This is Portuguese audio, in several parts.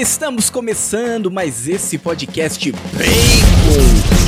Estamos começando mais esse podcast Bacon.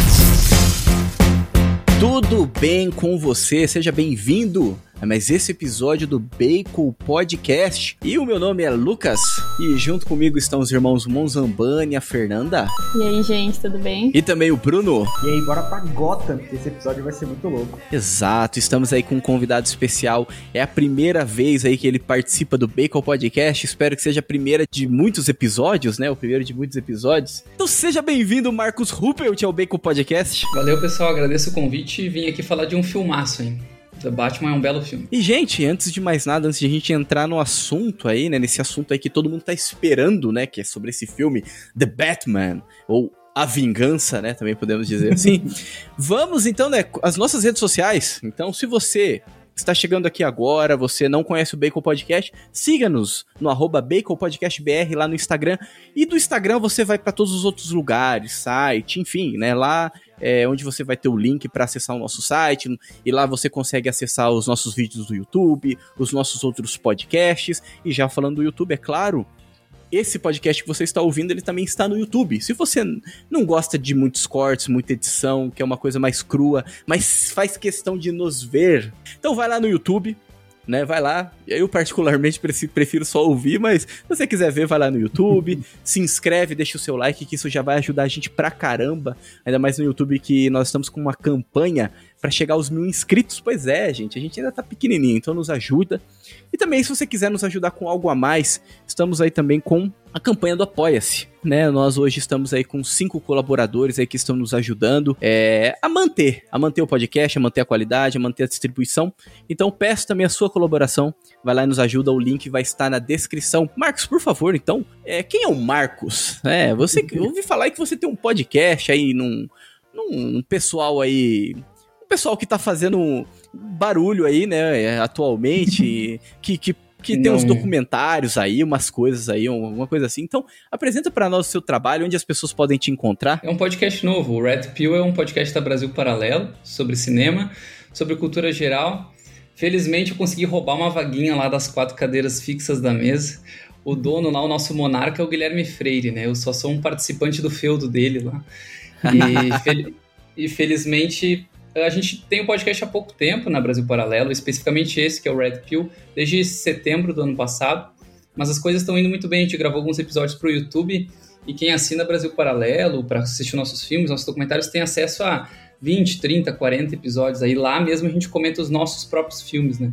Tudo bem com você? Seja bem-vindo a mais esse episódio do Bacon Podcast. E o meu nome é Lucas e junto comigo estão os irmãos Monzambani e a Fernanda. E aí, gente, tudo bem? E também o Bruno. E aí, bora pra Gotham, porque esse episódio vai ser muito louco. Exato, estamos aí com um convidado especial. É a primeira vez aí que ele participa do Bacon Podcast. Espero que seja a primeira de muitos episódios, né? O primeiro de muitos episódios. Então seja bem-vindo, Marcos Ruppelt, ao Bacon Podcast. Valeu, pessoal. Agradeço o convite e vim aqui falar de um filmaço, hein? The Batman é um belo filme. E, gente, antes de mais nada, antes de a gente entrar no assunto aí, né? Nesse assunto aí que todo mundo tá esperando, né? Que é sobre esse filme, The Batman, ou A Vingança, né? Também podemos dizer assim. Vamos, então, né? As nossas redes sociais. Então, se você está chegando aqui agora, você não conhece o Bacon Podcast, siga-nos no arroba BR lá no Instagram. E do Instagram você vai para todos os outros lugares, site, enfim, né? Lá é, onde você vai ter o link para acessar o nosso site, e lá você consegue acessar os nossos vídeos do YouTube, os nossos outros podcasts, e já falando do YouTube, é claro, esse podcast que você está ouvindo, ele também está no YouTube. Se você não gosta de muitos cortes, muita edição, que é uma coisa mais crua, mas faz questão de nos ver, então vai lá no YouTube, né? Vai lá. Eu, particularmente, prefiro só ouvir, mas se você quiser ver, vai lá no YouTube, se inscreve, deixa o seu like, que isso já vai ajudar a gente pra caramba. Ainda mais no YouTube que nós estamos com uma campanha para chegar aos mil inscritos. Pois é, gente, a gente ainda tá pequenininho, então nos ajuda. E também, se você quiser nos ajudar com algo a mais, estamos aí também com a campanha do Apoia-se, né? Nós hoje estamos aí com cinco colaboradores aí que estão nos ajudando é, a manter, a manter o podcast, a manter a qualidade, a manter a distribuição. Então peço também a sua colaboração, vai lá e nos ajuda, o link vai estar na descrição. Marcos, por favor, então, é, quem é o Marcos? É, você, eu ouvi falar que você tem um podcast aí num, num pessoal aí pessoal que tá fazendo barulho aí, né, atualmente, que, que, que tem uns documentários aí, umas coisas aí, alguma coisa assim. Então, apresenta para nós o seu trabalho, onde as pessoas podem te encontrar. É um podcast novo. O Red Pill é um podcast da Brasil Paralelo, sobre cinema, sobre cultura geral. Felizmente, eu consegui roubar uma vaguinha lá das quatro cadeiras fixas da mesa. O dono lá, o nosso monarca, é o Guilherme Freire, né? Eu só sou um participante do feudo dele lá. E, fel e felizmente a gente tem um podcast há pouco tempo na Brasil Paralelo, especificamente esse, que é o Red Pill, desde setembro do ano passado. Mas as coisas estão indo muito bem. A gente gravou alguns episódios para o YouTube e quem assina Brasil Paralelo para assistir nossos filmes, nossos documentários, tem acesso a 20, 30, 40 episódios. Aí lá mesmo a gente comenta os nossos próprios filmes, né?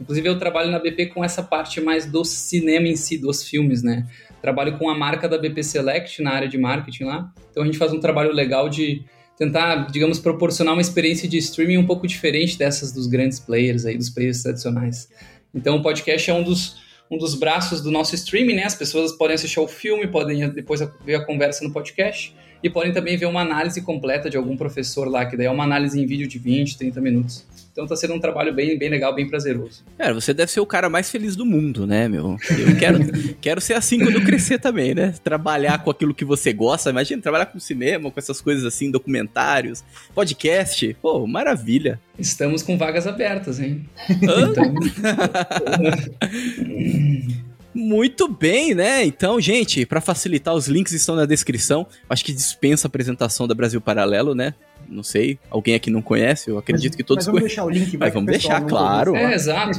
Inclusive eu trabalho na BP com essa parte mais do cinema em si, dos filmes, né? Trabalho com a marca da BP Select na área de marketing lá. Então a gente faz um trabalho legal de tentar, digamos, proporcionar uma experiência de streaming um pouco diferente dessas dos grandes players aí, dos players tradicionais. Então o podcast é um dos, um dos braços do nosso streaming, né? As pessoas podem assistir ao filme, podem depois ver a conversa no podcast e podem também ver uma análise completa de algum professor lá, que daí é uma análise em vídeo de 20, 30 minutos. Então tá sendo um trabalho bem, bem legal, bem prazeroso. Cara, você deve ser o cara mais feliz do mundo, né, meu? Eu quero, quero ser assim quando eu crescer também, né? Trabalhar com aquilo que você gosta. Imagina, trabalhar com cinema, com essas coisas assim, documentários, podcast. Pô, maravilha. Estamos com vagas abertas, hein? Então... Muito bem, né? Então, gente, para facilitar, os links estão na descrição. Acho que dispensa a apresentação da Brasil Paralelo, né? Não sei, alguém aqui não conhece, eu acredito mas, que todos mas vamos deixar o link, Mas vamos deixar, claro. É, exato.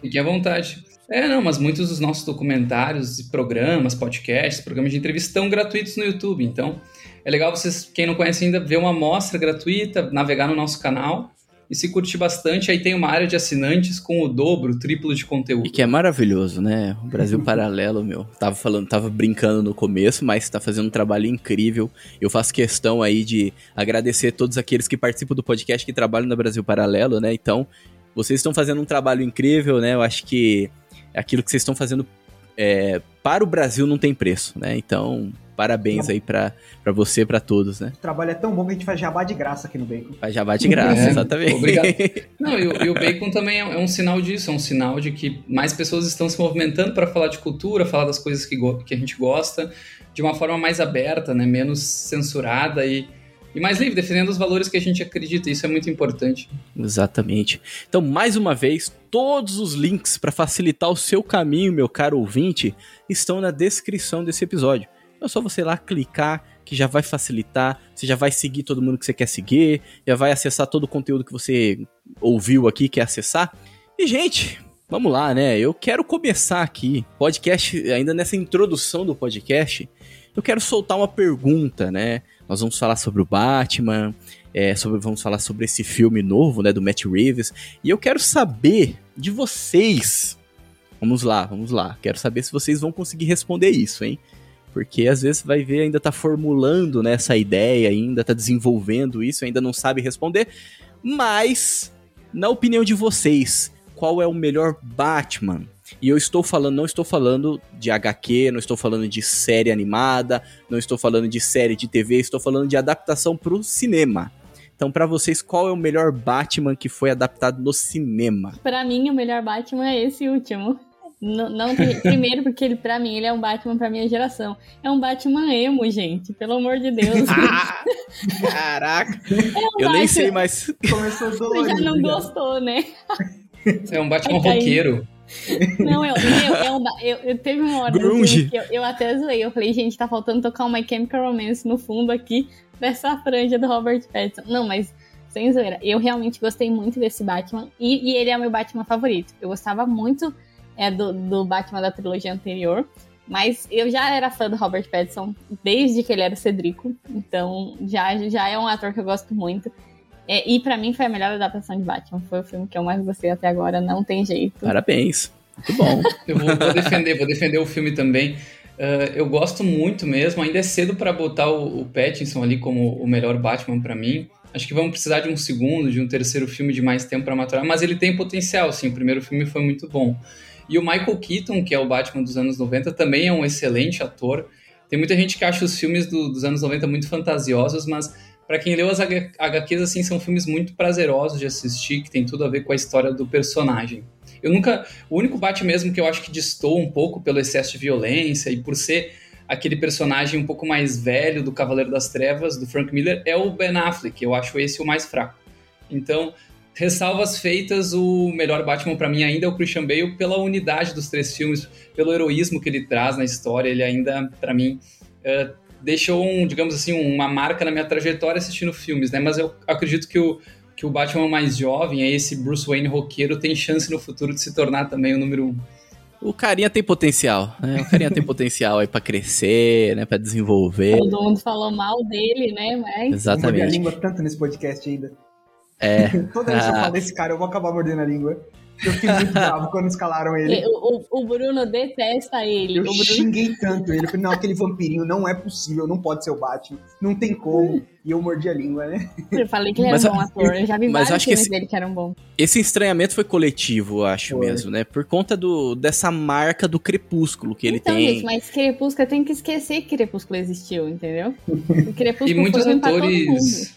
Fique à vontade. É, não, mas muitos dos nossos documentários, programas, podcasts, programas de entrevista estão gratuitos no YouTube. Então, é legal vocês, quem não conhece ainda, ver uma amostra gratuita, navegar no nosso canal e se curtir bastante, aí tem uma área de assinantes com o dobro, o triplo de conteúdo. E que é maravilhoso, né? O Brasil Paralelo, meu. Tava falando, tava brincando no começo, mas tá fazendo um trabalho incrível. Eu faço questão aí de agradecer todos aqueles que participam do podcast que trabalham no Brasil Paralelo, né? Então, vocês estão fazendo um trabalho incrível, né? Eu acho que aquilo que vocês estão fazendo é, para o Brasil não tem preço, né? Então, parabéns aí para você e para todos, né? O trabalho é tão bom que a gente faz jabá de graça aqui no Bacon. Faz jabá de graça, é, exatamente. Obrigado. Não, e o, e o Bacon também é, é, um sinal disso, é um sinal de que mais pessoas estão se movimentando para falar de cultura, falar das coisas que, que a gente gosta, de uma forma mais aberta, né? Menos censurada e e mais livre, defendendo os valores que a gente acredita. Isso é muito importante. Exatamente. Então, mais uma vez, todos os links para facilitar o seu caminho, meu caro ouvinte, estão na descrição desse episódio. É só você ir lá clicar que já vai facilitar, você já vai seguir todo mundo que você quer seguir, já vai acessar todo o conteúdo que você ouviu aqui, quer acessar. E, gente, vamos lá, né? Eu quero começar aqui, podcast, ainda nessa introdução do podcast, eu quero soltar uma pergunta, né? Nós vamos falar sobre o Batman, é, sobre, vamos falar sobre esse filme novo, né, do Matt Reeves, e eu quero saber de vocês. Vamos lá, vamos lá. Quero saber se vocês vão conseguir responder isso, hein? Porque às vezes vai ver, ainda tá formulando né, essa ideia, ainda tá desenvolvendo isso, ainda não sabe responder. Mas, na opinião de vocês, qual é o melhor Batman? E eu estou falando, não estou falando de HQ, não estou falando de série animada, não estou falando de série de TV, estou falando de adaptação para o cinema. Então, para vocês, qual é o melhor Batman que foi adaptado no cinema? Para mim, o melhor Batman é esse último. Não, não primeiro porque ele para mim ele é um Batman para minha geração. É um Batman emo, gente, pelo amor de Deus. Ah, caraca. É um eu Batman... nem sei mais. Começou Você já não gostou, né? É um Batman roqueiro. Não, eu, eu, eu, eu, eu teve uma hora assim, que eu, eu até zoei. Eu falei, gente, tá faltando tocar uma Chemical Romance no fundo aqui dessa franja do Robert Pattinson. Não, mas sem zoeira. Eu realmente gostei muito desse Batman e, e ele é o meu Batman favorito. Eu gostava muito é, do, do Batman da trilogia anterior. Mas eu já era fã do Robert Pattinson desde que ele era o Cedrico. Então já, já é um ator que eu gosto muito. É, e para mim foi a melhor adaptação de Batman. Foi o filme que eu mais gostei até agora, não tem jeito. Parabéns. Muito bom. eu vou, vou, defender, vou defender o filme também. Uh, eu gosto muito mesmo. Ainda é cedo para botar o, o Pattinson ali como o melhor Batman para mim. Acho que vamos precisar de um segundo, de um terceiro filme de mais tempo para maturar, mas ele tem potencial, sim. O primeiro filme foi muito bom. E o Michael Keaton, que é o Batman dos anos 90, também é um excelente ator. Tem muita gente que acha os filmes do, dos anos 90 muito fantasiosos, mas para quem leu as HQs, assim, são filmes muito prazerosos de assistir, que tem tudo a ver com a história do personagem. Eu nunca. O único Batman mesmo que eu acho que distou um pouco pelo excesso de violência e por ser aquele personagem um pouco mais velho do Cavaleiro das Trevas, do Frank Miller, é o Ben Affleck. Eu acho esse o mais fraco. Então, ressalvas feitas, o melhor Batman para mim ainda é o Christian Bale pela unidade dos três filmes, pelo heroísmo que ele traz na história. Ele ainda, para mim, uh, deixou, um, digamos assim, uma marca na minha trajetória assistindo filmes, né? Mas eu acredito que o, que o Batman mais jovem, é esse Bruce Wayne roqueiro, tem chance no futuro de se tornar também o número um. O carinha tem potencial, né? O carinha tem potencial aí pra crescer, né? Pra desenvolver. Todo mundo falou mal dele, né? Mas... Exatamente. Eu a língua tanto nesse podcast ainda. É. Toda vez que eu ah. falo desse cara, eu vou acabar mordendo a língua. Eu fiquei muito bravo quando escalaram ele. O, o, o, Bruno detesta ele. Eu Bruno... xinguei tanto ele. Eu falei, não, aquele vampirinho não é possível, não pode ser o Batman. Não tem como. E eu mordi a língua, né? Eu falei que ele era um bom ator. Eu já vi mas vários filmes esse, dele que eram bons. Esse estranhamento foi coletivo, eu acho foi. mesmo, né? Por conta do, dessa marca do Crepúsculo que ele então, tem. Gente, mas Crepúsculo, tem que esquecer que Crepúsculo existiu, entendeu? O Crepúsculo e muitos atores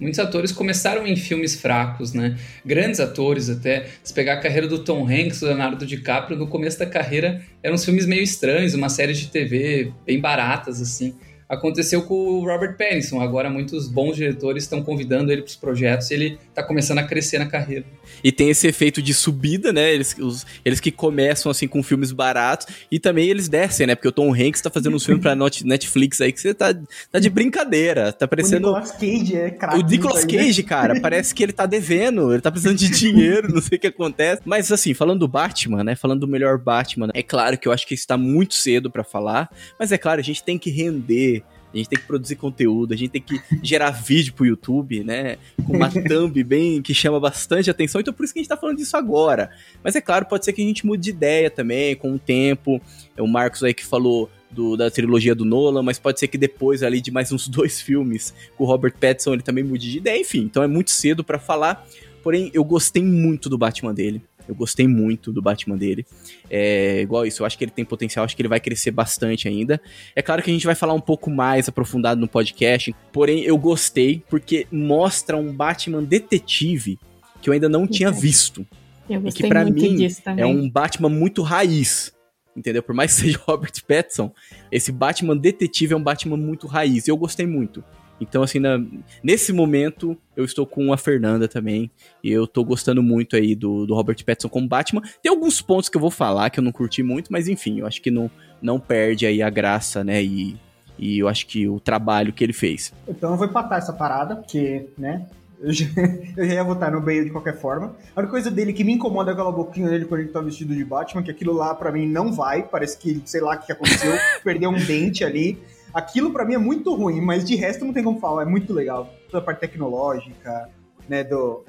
Muitos atores começaram em filmes fracos, né? Grandes atores até. Se pegar a carreira do Tom Hanks, do Leonardo DiCaprio, no começo da carreira eram filmes meio estranhos, uma série de TV bem baratas, assim. Aconteceu com o Robert Pattinson. Agora muitos bons diretores estão convidando ele para os projetos e ele está começando a crescer na carreira. E tem esse efeito de subida, né? Eles, os, eles que começam assim com filmes baratos e também eles descem, né? Porque o Tom Hanks está fazendo um filme para Netflix aí que você tá, tá de brincadeira. Tá parecendo. O Nicolas Cage é craque. O Nicolas né? Cage, cara, parece que ele tá devendo, ele tá precisando de dinheiro, não sei o que acontece. Mas assim, falando do Batman, né? Falando do melhor Batman, é claro que eu acho que está muito cedo para falar, mas é claro, a gente tem que render a gente tem que produzir conteúdo, a gente tem que gerar vídeo pro YouTube, né? Com uma thumb bem que chama bastante atenção. Então por isso que a gente tá falando disso agora. Mas é claro, pode ser que a gente mude de ideia também com o tempo. É o Marcos aí que falou do, da trilogia do Nolan, mas pode ser que depois ali de mais uns dois filmes com o Robert Pattinson ele também mude de ideia. Enfim, então é muito cedo para falar. Porém, eu gostei muito do Batman dele. Eu gostei muito do Batman dele. É igual isso, eu acho que ele tem potencial, acho que ele vai crescer bastante ainda. É claro que a gente vai falar um pouco mais aprofundado no podcast, porém eu gostei porque mostra um Batman detetive que eu ainda não tinha visto. Eu e que para mim é um Batman muito raiz. Entendeu? Por mais que seja Robert Pattinson, esse Batman detetive é um Batman muito raiz. E eu gostei muito. Então, assim, na, nesse momento, eu estou com a Fernanda também. E eu tô gostando muito aí do, do Robert Pattinson como Batman. Tem alguns pontos que eu vou falar que eu não curti muito, mas enfim, eu acho que não, não perde aí a graça, né? E, e eu acho que o trabalho que ele fez. Então eu vou empatar essa parada, porque, né? Eu já, eu já ia votar no Bale de qualquer forma. A única coisa dele que me incomoda é aquela boquinha dele quando ele tá vestido de Batman, que aquilo lá para mim não vai. Parece que, sei lá o que aconteceu, perdeu um dente ali. Aquilo para mim é muito ruim, mas de resto não tem como falar, é muito legal. Toda a parte tecnológica, né, do...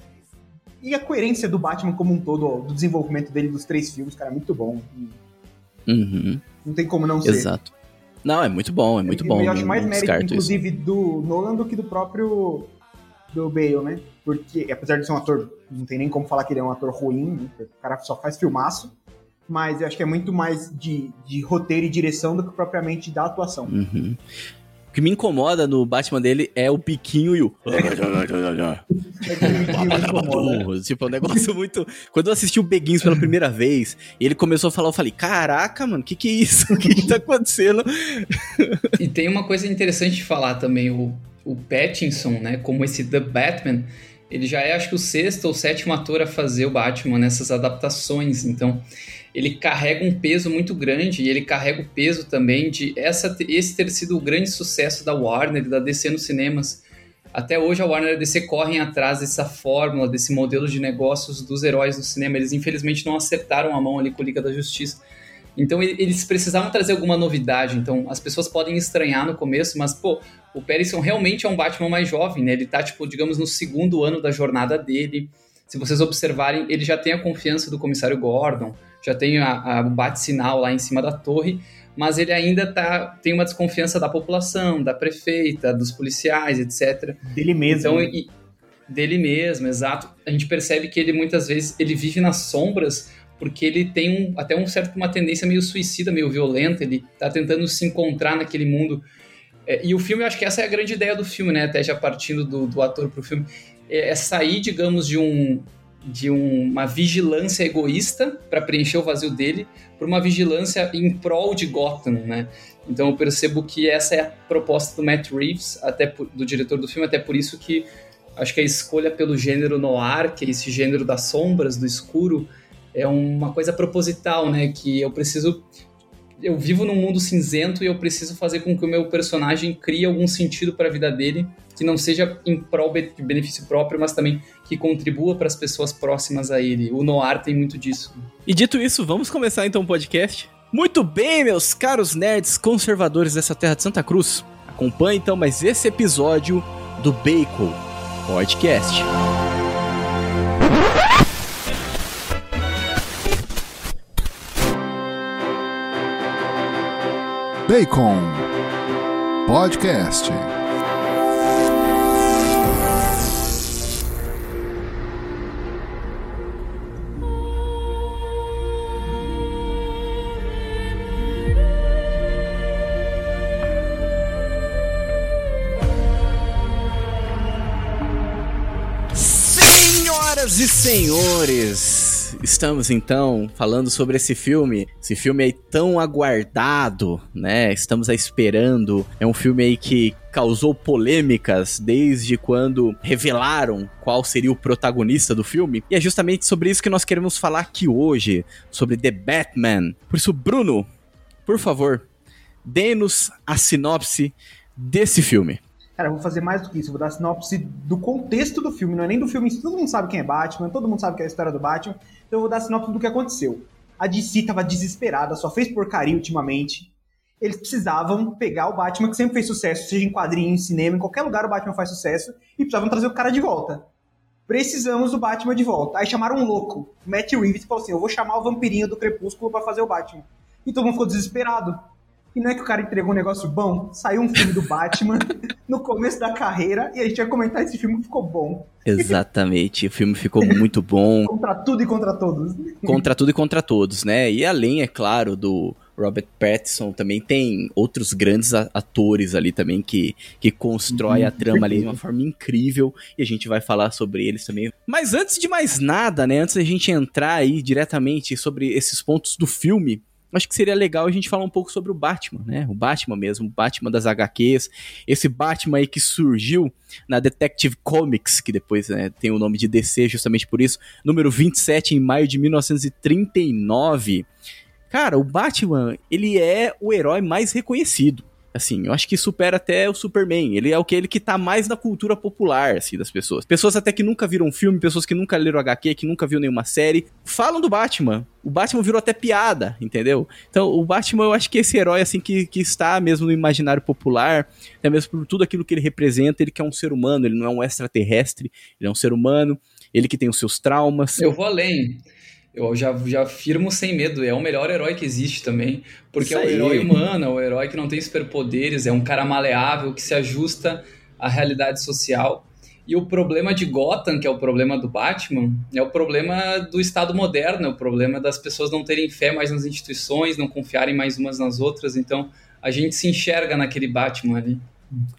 E a coerência do Batman como um todo, do desenvolvimento dele dos três filmes, cara, é muito bom. Uhum. Não tem como não ser. Exato. Não, é muito bom, é muito eu, bom. Eu acho mais mérito, inclusive, isso. do Nolan do que do próprio do Bale, né? Porque, apesar de ser um ator, não tem nem como falar que ele é um ator ruim, né? o cara só faz filmaço, mas eu acho que é muito mais de, de roteiro e direção do que propriamente da atuação. Uhum. O que me incomoda no Batman dele é o piquinho e o. tipo, é um negócio muito. Quando eu assisti o Beguins pela primeira vez, ele começou a falar, eu falei: Caraca, mano, o que, que é isso? O que, que tá acontecendo? e tem uma coisa interessante de falar também: o, o Pattinson, né, como esse The Batman, ele já é, acho que, o sexto ou sétimo ator a fazer o Batman nessas adaptações. Então ele carrega um peso muito grande e ele carrega o peso também de essa, esse ter sido o grande sucesso da Warner da DC nos cinemas. Até hoje a Warner e a DC correm atrás dessa fórmula, desse modelo de negócios dos heróis no cinema. Eles infelizmente não acertaram a mão ali com a Liga da Justiça. Então eles precisavam trazer alguma novidade. Então as pessoas podem estranhar no começo, mas pô, o Pattinson realmente é um Batman mais jovem, né? Ele tá tipo, digamos, no segundo ano da jornada dele. Se vocês observarem, ele já tem a confiança do comissário Gordon já tem a, a, o bate-sinal lá em cima da torre, mas ele ainda tá, tem uma desconfiança da população, da prefeita, dos policiais, etc. Dele mesmo. Então, e, dele mesmo, exato. A gente percebe que ele muitas vezes ele vive nas sombras porque ele tem um, até um certo uma tendência meio suicida, meio violenta, ele tá tentando se encontrar naquele mundo. É, e o filme, acho que essa é a grande ideia do filme, né? Até já partindo do, do ator pro filme, é, é sair, digamos, de um, de um, uma vigilância egoísta para preencher o vazio dele por uma vigilância em prol de Gotham, né? Então eu percebo que essa é a proposta do Matt Reeves, até por, do diretor do filme, até por isso que acho que a escolha pelo gênero noir, que é esse gênero das sombras, do escuro, é uma coisa proposital, né? Que eu preciso eu vivo num mundo cinzento e eu preciso fazer com que o meu personagem crie algum sentido para a vida dele, que não seja em prol de benefício próprio, mas também que contribua para as pessoas próximas a ele. O Noir tem muito disso. E dito isso, vamos começar então o podcast? Muito bem, meus caros nerds conservadores dessa terra de Santa Cruz. Acompanhe então mais esse episódio do Bacon Podcast. Bacon Podcast. Senhoras e senhores, Estamos então falando sobre esse filme, esse filme aí tão aguardado, né? Estamos aí esperando. É um filme aí que causou polêmicas desde quando revelaram qual seria o protagonista do filme. E é justamente sobre isso que nós queremos falar aqui hoje, sobre The Batman. Por isso, Bruno, por favor, dê-nos a sinopse desse filme. Cara, vou fazer mais do que isso, vou dar sinopse do contexto do filme, não é nem do filme, todo mundo sabe quem é Batman, todo mundo sabe que é a história do Batman, então eu vou dar sinopse do que aconteceu. A DC tava desesperada, só fez porcaria ultimamente. Eles precisavam pegar o Batman, que sempre fez sucesso, seja em quadrinho, em cinema, em qualquer lugar o Batman faz sucesso, e precisavam trazer o cara de volta. Precisamos do Batman de volta. Aí chamaram um louco, Matt Reeves, e falou assim: Eu vou chamar o vampirinho do Crepúsculo para fazer o Batman. E todo mundo ficou desesperado. E não é que o cara entregou um negócio bom? Saiu um filme do Batman no começo da carreira e a gente vai comentar esse filme ficou bom. Exatamente, o filme ficou muito bom. contra tudo e contra todos. Contra tudo e contra todos, né? E além, é claro, do Robert Pattinson, também tem outros grandes atores ali também que, que constrói a trama ali de uma forma incrível e a gente vai falar sobre eles também. Mas antes de mais nada, né, antes da gente entrar aí diretamente sobre esses pontos do filme, acho que seria legal a gente falar um pouco sobre o Batman, né? O Batman mesmo, o Batman das HQs, esse Batman aí que surgiu na Detective Comics, que depois né, tem o nome de DC justamente por isso, número 27 em maio de 1939. Cara, o Batman, ele é o herói mais reconhecido. Assim, eu acho que supera até o Superman. Ele é o que ele que tá mais na cultura popular, assim, das pessoas. Pessoas até que nunca viram um filme, pessoas que nunca leram HQ, que nunca viu nenhuma série, falam do Batman. O Batman virou até piada, entendeu? Então, o Batman, eu acho que esse herói, assim, que, que está mesmo no imaginário popular, até mesmo por tudo aquilo que ele representa, ele que é um ser humano, ele não é um extraterrestre, ele é um ser humano, ele que tem os seus traumas. Eu vou além eu já, já afirmo sem medo, é o melhor herói que existe também, porque é o herói humano, é o herói que não tem superpoderes, é um cara maleável que se ajusta à realidade social. E o problema de Gotham, que é o problema do Batman, é o problema do Estado moderno, é o problema das pessoas não terem fé mais nas instituições, não confiarem mais umas nas outras. Então, a gente se enxerga naquele Batman ali.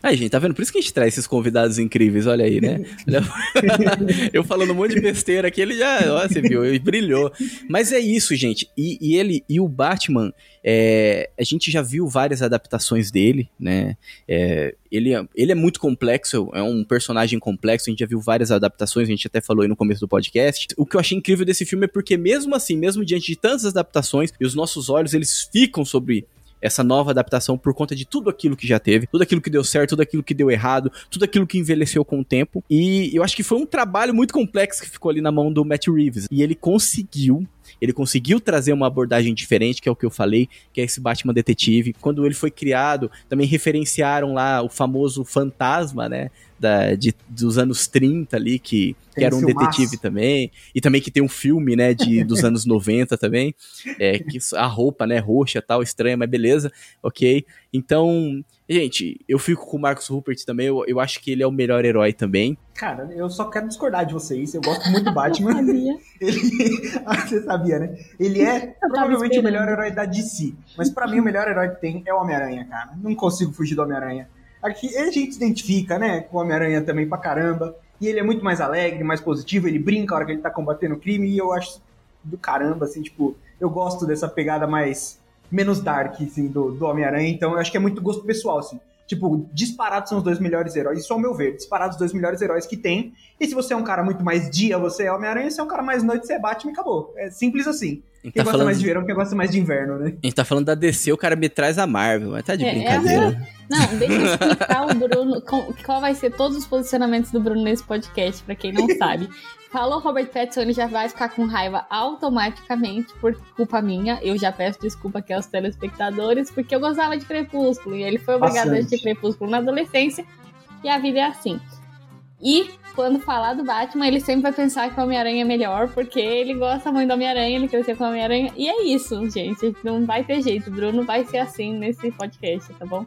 Aí, gente, tá vendo? Por isso que a gente traz esses convidados incríveis, olha aí, né? eu falando um monte de besteira aqui, ele já, ó, você viu, ele brilhou. Mas é isso, gente. E, e ele e o Batman, é, a gente já viu várias adaptações dele, né? É, ele, é, ele é muito complexo, é um personagem complexo, a gente já viu várias adaptações, a gente até falou aí no começo do podcast. O que eu achei incrível desse filme é porque mesmo assim, mesmo diante de tantas adaptações, e os nossos olhos, eles ficam sobre essa nova adaptação por conta de tudo aquilo que já teve, tudo aquilo que deu certo, tudo aquilo que deu errado, tudo aquilo que envelheceu com o tempo. E eu acho que foi um trabalho muito complexo que ficou ali na mão do Matt Reeves. E ele conseguiu ele conseguiu trazer uma abordagem diferente, que é o que eu falei, que é esse Batman detetive. Quando ele foi criado, também referenciaram lá o famoso fantasma, né? Da, de, dos anos 30 ali, que, que era um filmaço. detetive também. E também que tem um filme, né, de, dos anos 90 também. É, que a roupa, né, roxa tal, estranha, mas beleza, ok. Então, Gente, eu fico com o Marcos Rupert também, eu, eu acho que ele é o melhor herói também. Cara, eu só quero discordar de vocês, eu gosto muito do Batman. sabia. Ele... ah, você sabia, né? Ele é provavelmente o melhor herói da DC, mas para mim o melhor herói que tem é o Homem-Aranha, cara. Não consigo fugir do Homem-Aranha. Aqui a gente se identifica, né, com o Homem-Aranha também pra caramba, e ele é muito mais alegre, mais positivo, ele brinca a hora que ele tá combatendo o crime, e eu acho do caramba, assim, tipo, eu gosto dessa pegada mais menos dark, assim, do, do Homem-Aranha. Então eu acho que é muito gosto pessoal, assim. Tipo, disparados são os dois melhores heróis. Isso ao meu ver, disparados os dois melhores heróis que tem. E se você é um cara muito mais dia, você é Homem-Aranha. Se é um cara mais noite, você é Batman e acabou. É simples assim. Quem tá gosta mais de verão, quem gosta mais de inverno, né? A gente tá falando da DC, o cara me traz a Marvel, mas tá de é, brincadeira. É não, deixa eu explicar o Bruno, qual vai ser todos os posicionamentos do Bruno nesse podcast, pra quem não sabe. Falou Robert Pattinson, ele já vai ficar com raiva automaticamente por culpa minha. Eu já peço desculpa aqui aos telespectadores, porque eu gostava de Crepúsculo e ele foi obrigado Bastante. a assistir Crepúsculo na adolescência e a vida é assim. E quando falar do Batman, ele sempre vai pensar que o Homem-Aranha é melhor, porque ele gosta muito do Homem-Aranha, ele cresceu com o Homem-Aranha. E é isso, gente. Não vai ter jeito. O Bruno vai ser assim nesse podcast, tá bom?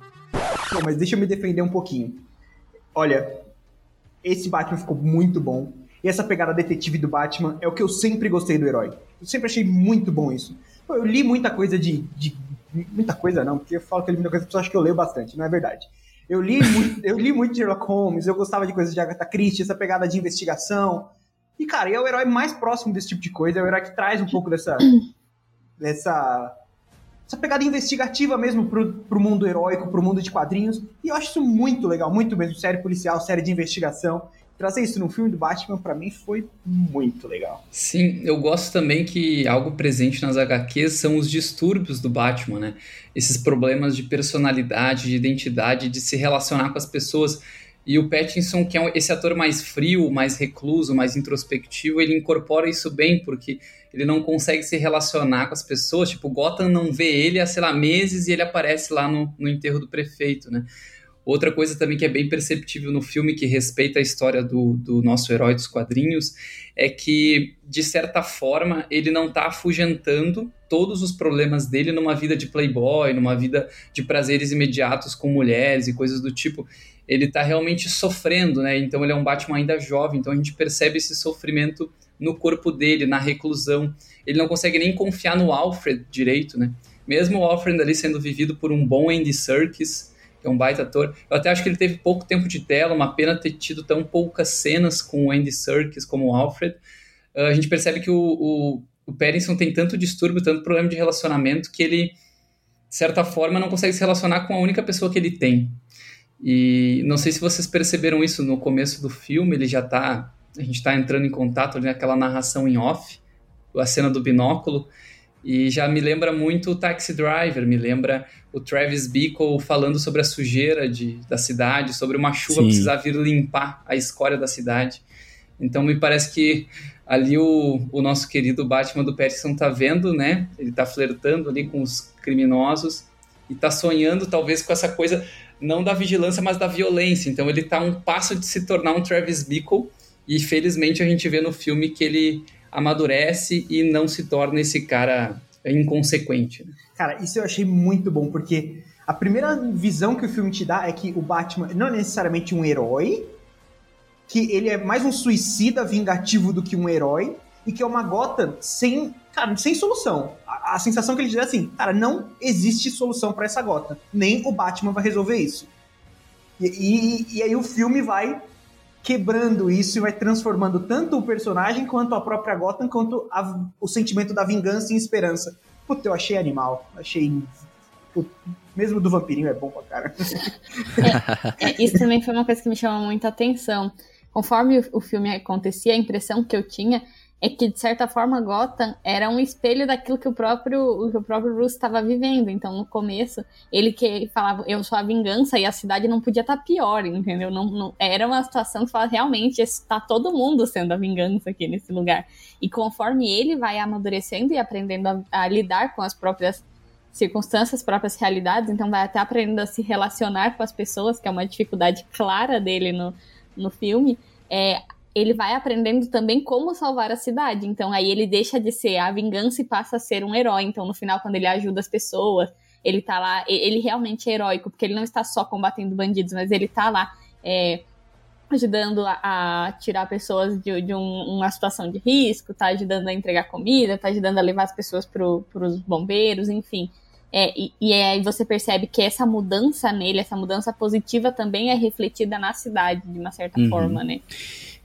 Bom, mas deixa eu me defender um pouquinho. Olha, esse Batman ficou muito bom. E essa pegada detetive do Batman é o que eu sempre gostei do herói. Eu sempre achei muito bom isso. Eu li muita coisa de. de muita coisa não, porque eu falo que eu li muita coisa, as pessoas acham que eu leio bastante, não é verdade. Eu li muito, eu li muito de Sherlock Holmes, eu gostava de coisas de Agatha Christie, essa pegada de investigação. E, cara, é o herói mais próximo desse tipo de coisa, é o herói que traz um pouco dessa. dessa. essa pegada investigativa mesmo pro, pro mundo heróico, pro mundo de quadrinhos. E eu acho isso muito legal, muito mesmo. Série policial, série de investigação trazer isso no filme do Batman para mim foi muito legal. Sim, eu gosto também que algo presente nas HQs são os distúrbios do Batman, né? Esses problemas de personalidade, de identidade, de se relacionar com as pessoas. E o Pattinson, que é esse ator mais frio, mais recluso, mais introspectivo, ele incorpora isso bem, porque ele não consegue se relacionar com as pessoas. Tipo, Gotham não vê ele há, sei lá, meses e ele aparece lá no, no enterro do prefeito, né? Outra coisa também que é bem perceptível no filme, que respeita a história do, do nosso herói dos quadrinhos, é que, de certa forma, ele não está afugentando todos os problemas dele numa vida de playboy, numa vida de prazeres imediatos com mulheres e coisas do tipo. Ele está realmente sofrendo, né? Então ele é um Batman ainda jovem, então a gente percebe esse sofrimento no corpo dele, na reclusão. Ele não consegue nem confiar no Alfred direito, né? Mesmo o Alfred ali sendo vivido por um bom Andy Serkis, é um baita ator. Eu até acho que ele teve pouco tempo de tela, uma pena ter tido tão poucas cenas com o Andy Serkis como o Alfred. Uh, a gente percebe que o, o, o Pattinson tem tanto distúrbio, tanto problema de relacionamento que ele, de certa forma, não consegue se relacionar com a única pessoa que ele tem. E não sei se vocês perceberam isso no começo do filme, ele já tá. A gente está entrando em contato ali naquela narração em off, a cena do binóculo, e já me lembra muito o Taxi Driver, me lembra o Travis Bickle falando sobre a sujeira de, da cidade, sobre uma chuva Sim. precisar vir limpar a escória da cidade. Então me parece que ali o, o nosso querido Batman do Pattinson tá vendo, né? Ele tá flertando ali com os criminosos e tá sonhando talvez com essa coisa não da vigilância, mas da violência. Então ele tá um passo de se tornar um Travis Bickle e felizmente a gente vê no filme que ele amadurece e não se torna esse cara inconsequente. Né? Cara, isso eu achei muito bom, porque a primeira visão que o filme te dá é que o Batman não é necessariamente um herói, que ele é mais um suicida vingativo do que um herói, e que é uma Gotham sem, cara, sem solução. A, a sensação que ele te dá é assim, cara, não existe solução para essa Gotham. Nem o Batman vai resolver isso. E, e, e aí o filme vai quebrando isso e vai transformando tanto o personagem quanto a própria Gotham, quanto a, o sentimento da vingança e esperança. Puta, eu achei animal. Achei. mesmo do vampirinho é bom pra cara. É, é, isso também foi uma coisa que me chamou muita atenção. Conforme o filme acontecia, a impressão que eu tinha é que, de certa forma, Gotham era um espelho daquilo que o próprio, que o próprio Bruce estava vivendo. Então, no começo, ele que falava, eu sou a vingança, e a cidade não podia estar tá pior, entendeu? Não, não, era uma situação que falava, realmente, está todo mundo sendo a vingança aqui nesse lugar. E conforme ele vai amadurecendo e aprendendo a, a lidar com as próprias circunstâncias, próprias realidades, então vai até aprendendo a se relacionar com as pessoas, que é uma dificuldade clara dele no, no filme, é, ele vai aprendendo também como salvar a cidade. Então aí ele deixa de ser a vingança e passa a ser um herói. Então no final, quando ele ajuda as pessoas, ele tá lá, ele realmente é heróico, porque ele não está só combatendo bandidos, mas ele tá lá é, ajudando a, a, tirar pessoas de, de um, uma situação de risco, tá ajudando a entregar comida, tá ajudando a levar as pessoas para os bombeiros, enfim. É, e, e aí você percebe que essa mudança nele, essa mudança positiva também é refletida na cidade, de uma certa uhum. forma, né?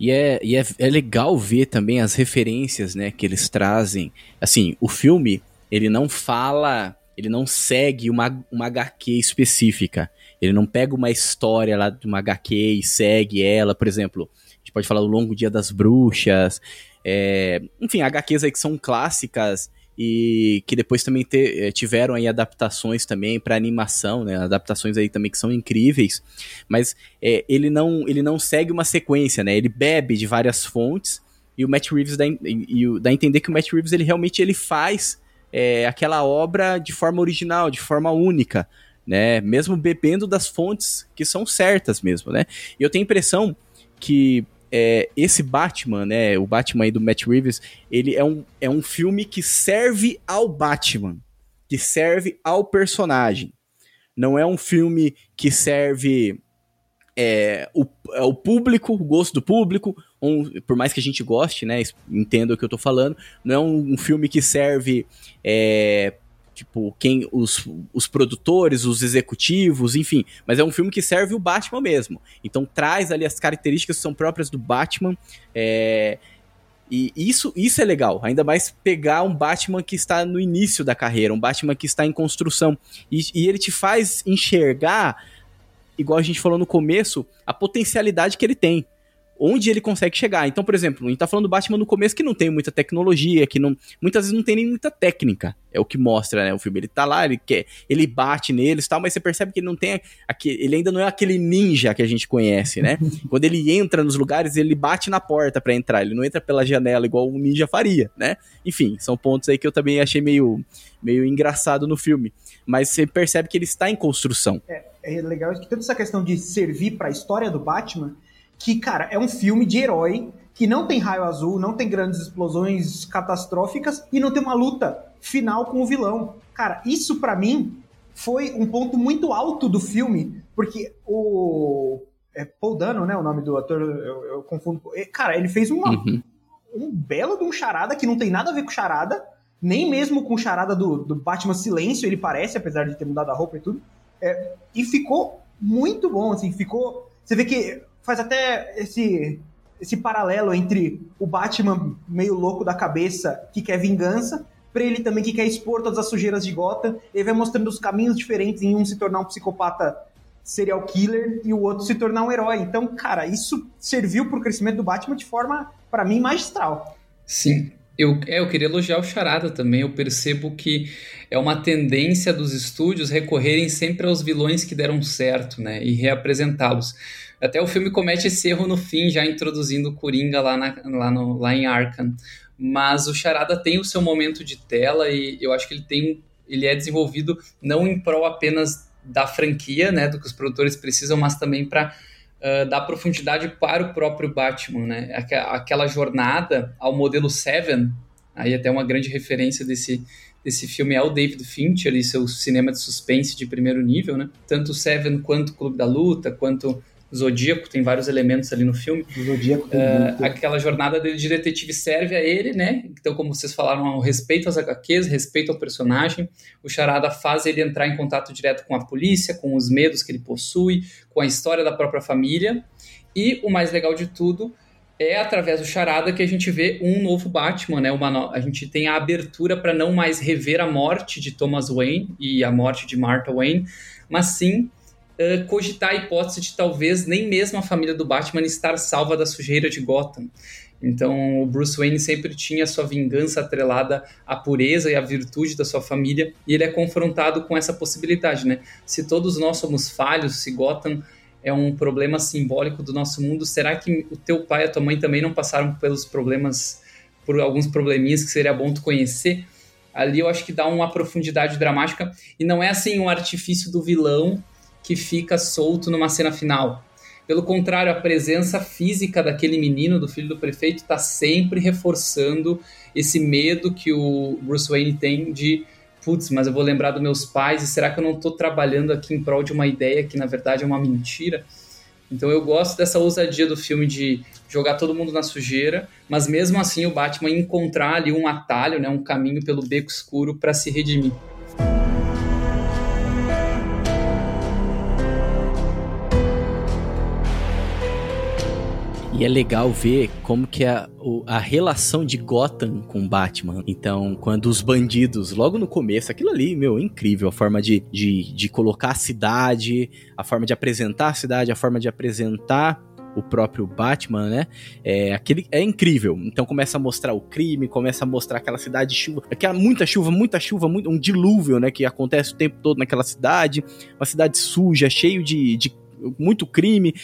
E, é, e é, é legal ver também as referências, né, que eles trazem. Assim, o filme, ele não fala, ele não segue uma, uma HQ específica. Ele não pega uma história lá de uma HQ e segue ela, por exemplo. A gente pode falar do Longo Dia das Bruxas, é, enfim, HQs aí que são clássicas e que depois também te, eh, tiveram aí adaptações também para animação, né? Adaptações aí também que são incríveis, mas é, ele não ele não segue uma sequência, né? Ele bebe de várias fontes e o Matt Reeves dá, e, e, dá a entender que o Matt Reeves ele realmente ele faz é, aquela obra de forma original, de forma única, né? Mesmo bebendo das fontes que são certas mesmo, né? E eu tenho a impressão que é, esse Batman, né, o Batman aí do Matt Reeves, ele é um, é um filme que serve ao Batman, que serve ao personagem. Não é um filme que serve é, o, é, o público, o gosto do público, um, por mais que a gente goste, né, entenda o que eu tô falando, não é um, um filme que serve é, tipo, quem os, os produtores, os executivos, enfim. Mas é um filme que serve o Batman mesmo. Então traz ali as características que são próprias do Batman. É, e isso, isso é legal. Ainda mais pegar um Batman que está no início da carreira, um Batman que está em construção. E, e ele te faz enxergar, igual a gente falou no começo, a potencialidade que ele tem onde ele consegue chegar. Então, por exemplo, a gente tá falando do Batman no começo que não tem muita tecnologia, que não, muitas vezes não tem nem muita técnica. É o que mostra, né, o filme. Ele tá lá, ele quer, ele bate neles e tal, mas você percebe que ele não tem aquele, ele ainda não é aquele ninja que a gente conhece, né? Quando ele entra nos lugares, ele bate na porta para entrar, ele não entra pela janela igual um ninja faria, né? Enfim, são pontos aí que eu também achei meio meio engraçado no filme, mas você percebe que ele está em construção. É, é legal que toda essa questão de servir para a história do Batman que, cara, é um filme de herói que não tem raio azul, não tem grandes explosões catastróficas e não tem uma luta final com o vilão. Cara, isso para mim foi um ponto muito alto do filme, porque o é Paul Dano, né, o nome do ator, eu, eu confundo. Cara, ele fez uma, uhum. um belo de um charada que não tem nada a ver com charada, nem mesmo com charada do, do Batman Silêncio, ele parece, apesar de ter mudado a roupa e tudo. É, e ficou muito bom, assim, ficou. Você vê que faz até esse esse paralelo entre o Batman meio louco da cabeça que quer vingança, para ele também que quer expor todas as sujeiras de Gotham, ele vai mostrando os caminhos diferentes em um se tornar um psicopata serial killer e o outro se tornar um herói. Então, cara, isso serviu pro crescimento do Batman de forma, para mim, magistral. Sim, eu, é, eu queria elogiar o Charada também. Eu percebo que é uma tendência dos estúdios recorrerem sempre aos vilões que deram certo, né? E reapresentá-los. Até o filme comete esse erro no fim, já introduzindo o Coringa lá, na, lá, no, lá em Arkham. Mas o Charada tem o seu momento de tela e eu acho que ele tem. Ele é desenvolvido não em prol apenas da franquia, né? Do que os produtores precisam, mas também para uh, dar profundidade para o próprio Batman, né? Aquela jornada ao modelo Seven, aí até uma grande referência desse, desse filme é o David Fincher e seu cinema de suspense de primeiro nível, né? Tanto Seven quanto Clube da Luta, quanto Zodíaco, tem vários elementos ali no filme. Zodíaco tem uh, Aquela jornada dele de detetive serve a ele, né? Então, como vocês falaram, o respeito às HQs, respeito ao personagem. O Charada faz ele entrar em contato direto com a polícia, com os medos que ele possui, com a história da própria família. E o mais legal de tudo é através do Charada que a gente vê um novo Batman, né? Uma no... A gente tem a abertura para não mais rever a morte de Thomas Wayne e a morte de Martha Wayne, mas sim uh, cogitar a hipótese de talvez nem mesmo a família do Batman estar salva da sujeira de Gotham. Então, o Bruce Wayne sempre tinha sua vingança atrelada à pureza e à virtude da sua família, e ele é confrontado com essa possibilidade, né? Se todos nós somos falhos, se Gotham é um problema simbólico do nosso mundo, será que o teu pai e a tua mãe também não passaram pelos problemas, por alguns probleminhas que seria bom tu conhecer? Ali eu acho que dá uma profundidade dramática, e não é assim um artifício do vilão que fica solto numa cena final. Pelo contrário, a presença física daquele menino, do filho do prefeito, está sempre reforçando esse medo que o Bruce Wayne tem de putz, mas eu vou lembrar dos meus pais e será que eu não estou trabalhando aqui em prol de uma ideia que na verdade é uma mentira? Então eu gosto dessa ousadia do filme de jogar todo mundo na sujeira, mas mesmo assim o Batman encontrar ali um atalho, né, um caminho pelo beco escuro para se redimir. E é legal ver como que a, a relação de Gotham com Batman. Então, quando os bandidos, logo no começo, aquilo ali, meu, é incrível. A forma de, de, de colocar a cidade, a forma de apresentar a cidade, a forma de apresentar o próprio Batman, né? É, aquele, é incrível. Então começa a mostrar o crime, começa a mostrar aquela cidade de chuva, aquela muita chuva, muita chuva, muito, um dilúvio, né? Que acontece o tempo todo naquela cidade, uma cidade suja, cheio de, de muito crime.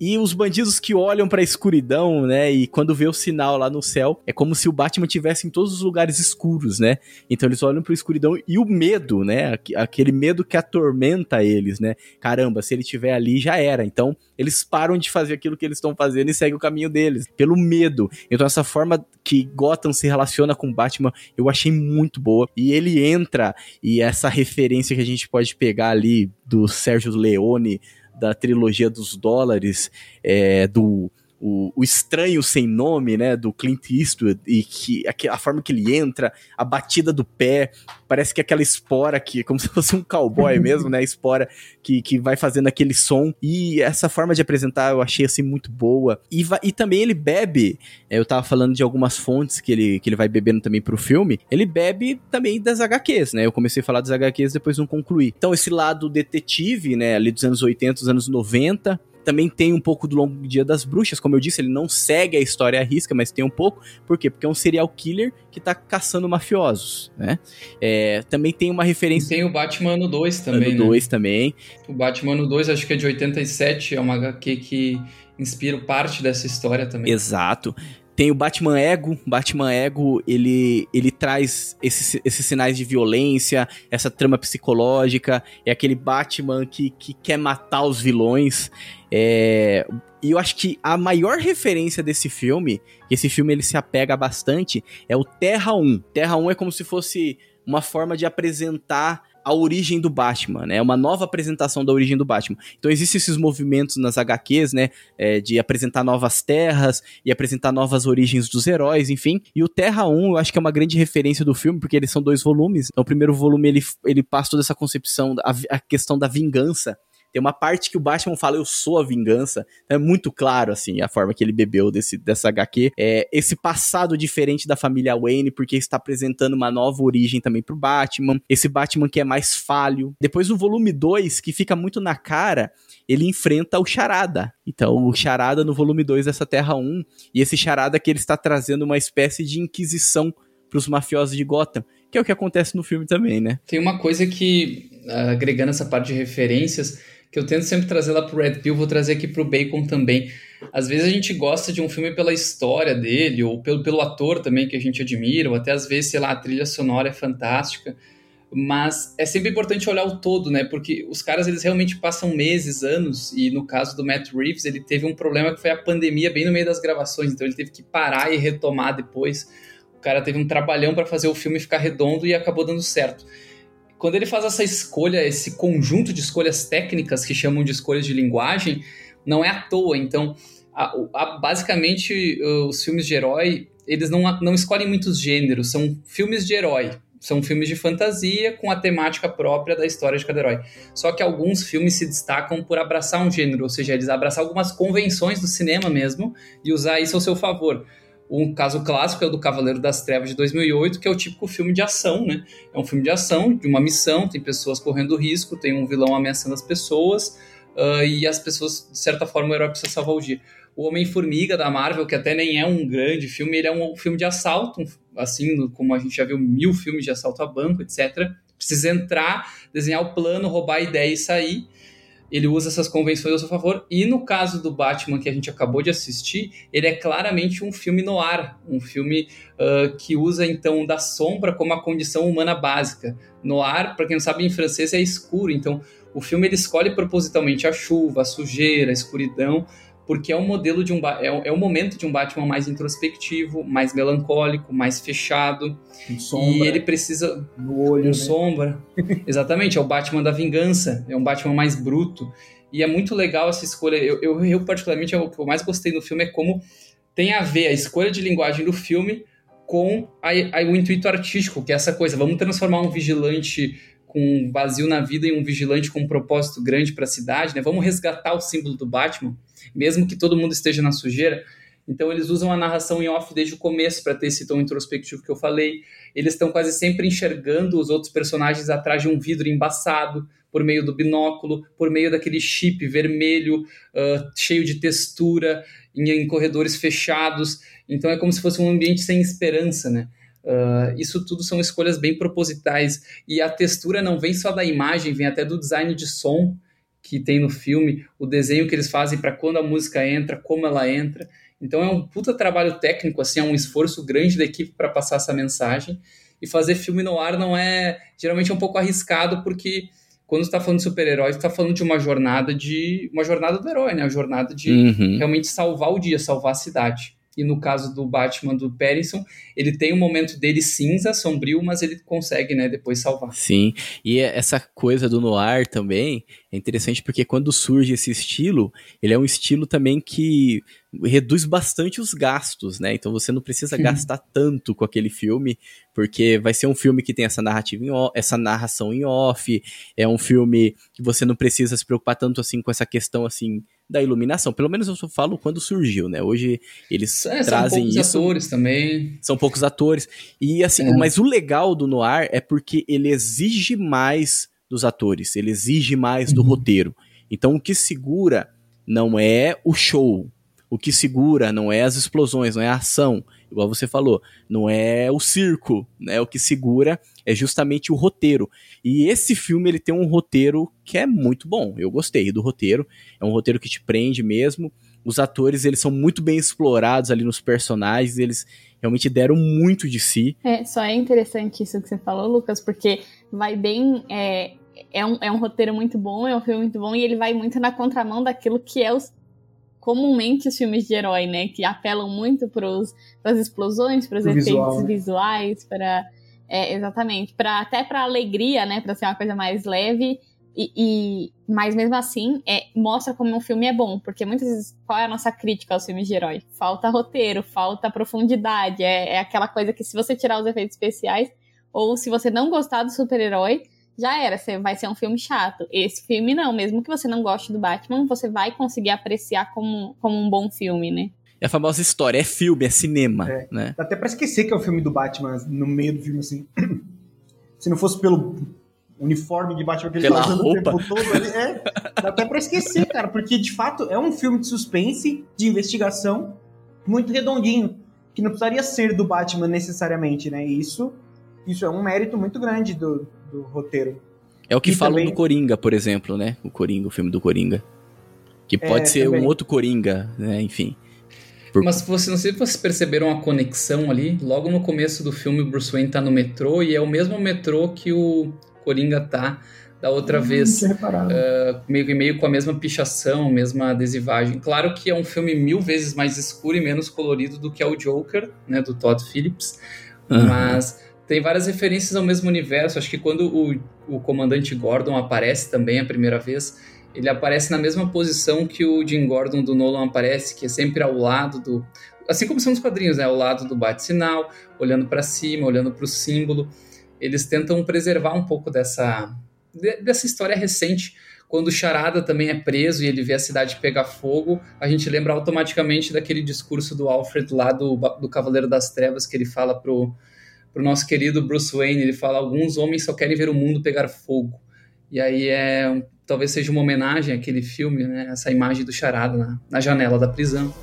E os bandidos que olham para a escuridão, né? E quando vê o sinal lá no céu, é como se o Batman tivesse em todos os lugares escuros, né? Então eles olham para a escuridão e o medo, né? Aquele medo que atormenta eles, né? Caramba, se ele estiver ali já era. Então eles param de fazer aquilo que eles estão fazendo e seguem o caminho deles, pelo medo. Então essa forma que Gotham se relaciona com Batman, eu achei muito boa. E ele entra e essa referência que a gente pode pegar ali do Sérgio Leone da trilogia dos dólares, é, do o, o, Estranho Sem Nome, né, do Clint Eastwood, e que a, forma que ele entra, a batida do pé, parece que aquela espora que, como se fosse um cowboy mesmo, né, a espora que, que vai fazendo aquele som, e essa forma de apresentar eu achei, assim, muito boa, e, e também ele bebe, é, eu tava falando de algumas fontes que ele, que ele vai bebendo também pro filme, ele bebe também das HQs, né, eu comecei a falar das HQs, depois não concluí. Então esse lado detetive, né, ali dos anos 80, dos anos 90, também tem um pouco do Longo Dia das Bruxas, como eu disse, ele não segue a história à risca, mas tem um pouco. Por quê? Porque é um serial killer que tá caçando mafiosos, né? É, também tem uma referência... E tem o Batman no 2 também, no 2 né? também. O Batman no 2 acho que é de 87, é uma HQ que inspira parte dessa história também. Exato. Tem o Batman Ego. Batman Ego, ele, ele traz esses, esses sinais de violência, essa trama psicológica. É aquele Batman que, que quer matar os vilões. É, e eu acho que a maior referência desse filme, que esse filme ele se apega bastante, é o Terra 1. Terra 1 é como se fosse uma forma de apresentar a origem do Batman, né? Uma nova apresentação da origem do Batman. Então existem esses movimentos nas HQs, né? É, de apresentar novas terras e apresentar novas origens dos heróis, enfim. E o Terra 1, eu acho que é uma grande referência do filme, porque eles são dois volumes. Então o primeiro volume ele, ele passa toda essa concepção, a, a questão da vingança Tem uma parte que o Batman fala, eu sou a vingança. É muito claro, assim, a forma que ele bebeu desse, dessa HQ. É, esse passado diferente da família Wayne, porque está apresentando uma nova origem também pro Batman. Esse Batman que é mais falho. Depois o volume 2, que fica muito na cara, ele enfrenta o Charada. Então, o Charada no volume 2 dessa Terra 1, e esse Charada que ele está trazendo uma espécie de inquisição para os mafiosos de Gotham, que é o que acontece no filme também, né? Tem uma coisa que, agregando essa parte de referências, que eu tento sempre trazer lá pro Red Pill, vou trazer aqui pro Bacon também. Às vezes a gente gosta de um filme pela história dele, ou pelo, pelo ator também que a gente admira, ou até às vezes, sei lá, a trilha sonora é fantástica. Mas é sempre importante olhar o todo, né? Porque os caras, eles realmente passam meses, anos, e no caso do Matt Reeves, ele teve um problema que foi a pandemia bem no meio das gravações, então ele teve que parar e retomar depois cara teve um trabalhão para fazer o filme ficar redondo e acabou dando certo. Quando ele faz essa escolha, esse conjunto de escolhas técnicas que chamam de escolhas de linguagem, não é à toa. Então, a, a, basicamente, os filmes de herói, eles não, não escolhem muitos gêneros, são filmes de herói. São filmes de fantasia com a temática própria da história de cada herói. Só que alguns filmes se destacam por abraçar um gênero, ou seja, eles abraçar algumas convenções do cinema mesmo e usar isso ao seu favor. Um caso clássico é o do Cavaleiro das Trevas de 2008, que é o típico filme de ação, né? É um filme de ação, de uma missão, tem pessoas correndo risco, tem um vilão ameaçando as pessoas, uh, e as pessoas, de certa forma, o herói precisa salvar o dia. O Homem-Formiga da Marvel, que até nem é um grande filme, ele é um filme de assalto, assim como a gente já viu mil filmes de assalto a banco, etc. Precisa entrar, desenhar o plano, roubar a ideia e sair ele usa essas convenções a seu favor. E no caso do Batman que a gente acabou de assistir, ele é claramente um filme no ar, um filme uh, que usa então da sombra como a condição humana básica. No ar, para quem não sabe, em francês é escuro, então o filme ele escolhe propositalmente a chuva, a sujeira, a escuridão, porque é um modelo de um é um, é um momento de um Batman mais introspectivo, mais melancólico, mais fechado. Com sombra, e ele precisa no olho, com né? sombra. Exatamente, é o Batman da vingança, é um Batman mais bruto. E é muito legal essa escolha. Eu, eu, eu particularmente, é o que eu mais gostei no filme é como tem a ver a escolha de linguagem do filme com a, a, o intuito artístico, que é essa coisa, vamos transformar um vigilante com um vazio na vida em um vigilante com um propósito grande para a cidade, né? Vamos resgatar o símbolo do Batman mesmo que todo mundo esteja na sujeira. Então eles usam a narração em off desde o começo para ter esse tom introspectivo que eu falei. Eles estão quase sempre enxergando os outros personagens atrás de um vidro embaçado, por meio do binóculo, por meio daquele chip vermelho, uh, cheio de textura, em, em, corredores fechados. Então é como se fosse um ambiente sem esperança, né? Uh, isso tudo são escolhas bem propositais. E a textura não vem só da imagem, vem até do design de som que tem no filme, o desenho que eles fazem para quando a música entra, como ela entra. Então é um puta trabalho técnico, assim, é um esforço grande da equipe para passar essa mensagem. E fazer filme no ar não é. Geralmente é um pouco arriscado, porque quando está falando de super-herói, está falando de uma jornada de. uma jornada do herói, né? Uma jornada de uhum. realmente salvar o dia, salvar a cidade e no caso do Batman do Pattinson, ele tem um momento dele cinza, sombrio, mas ele consegue, né, depois salvar. Sim, e essa coisa do noir também é interessante porque quando surge esse estilo, ele é um estilo também que reduz bastante os gastos, né? Então você não precisa uhum. gastar tanto com aquele filme, porque vai ser um filme que tem essa narrativa em off, essa narração em off, é um filme que você não precisa se preocupar tanto assim com essa questão assim da iluminação. Pelo menos eu só falo quando surgiu, né? Hoje eles é, trazem são isso. atores também. São poucos atores. E assim, é. mas o legal do noir é porque ele exige mais dos atores, ele exige mais uhum. do roteiro. Então o que segura não é o show, o que segura não é as explosões, não é a ação, igual você falou, não é o circo, né? O que segura é justamente o roteiro. E esse filme ele tem um roteiro que é muito bom. Eu gostei do roteiro. É um roteiro que te prende mesmo. Os atores eles são muito bem explorados ali nos personagens. Eles realmente deram muito de si. É, só é interessante isso que você falou, Lucas, porque vai bem. É, é, um, é um roteiro muito bom, é um filme muito bom, e ele vai muito na contramão daquilo que é os comumente os filmes de herói, né? Que apelam muito para as explosões, para os efeitos visual, né? visuais, para. É, exatamente. Pra, até para alegria, né? Para ser uma coisa mais leve. E, e, mas mesmo assim, é, mostra como um filme é bom, porque muitas vezes qual é a nossa crítica aos filmes de herói? Falta roteiro, falta profundidade, é, é aquela coisa que se você tirar os efeitos especiais, ou se você não gostar do super-herói, já era, você vai ser um filme chato. Esse filme não, mesmo que você não goste do Batman, você vai conseguir apreciar como, como um bom filme, né? É a famosa história, é filme, é cinema, é. né? Dá até pra esquecer que é o filme do Batman no meio do filme, assim. Se não fosse pelo uniforme de Batman que ele Pela tá usando roupa. o tempo todo ali, é, dá até pra esquecer, cara, porque de fato é um filme de suspense, de investigação, muito redondinho, que não precisaria ser do Batman necessariamente, né? E isso, isso é um mérito muito grande do, do roteiro. É o que e falam também... do Coringa, por exemplo, né? O Coringa, o filme do Coringa. Que pode é, ser também. um outro Coringa, né? Enfim. Por... Mas você, não sei se vocês perceberam a conexão ali. Logo no começo do filme, o Bruce Wayne tá no metrô e é o mesmo metrô que o Coringa tá da outra hum, vez. Uh, meio, meio com a mesma pichação, mesma adesivagem. Claro que é um filme mil vezes mais escuro e menos colorido do que é o Joker, né? Do Todd Phillips. Uhum. Mas tem várias referências ao mesmo universo. Acho que quando o, o comandante Gordon aparece também a primeira vez ele aparece na mesma posição que o Jim Gordon do Nolan aparece, que é sempre ao lado do. Assim como são os quadrinhos, né? Ao lado do bate-sinal, olhando para cima, olhando para o símbolo. Eles tentam preservar um pouco dessa, dessa história recente. Quando o Charada também é preso e ele vê a cidade pegar fogo, a gente lembra automaticamente daquele discurso do Alfred lá do, do Cavaleiro das Trevas, que ele fala pro, pro nosso querido Bruce Wayne. Ele fala: Alguns homens só querem ver o mundo pegar fogo. E aí é talvez seja uma homenagem àquele filme, né? Essa imagem do charada na, na janela da prisão.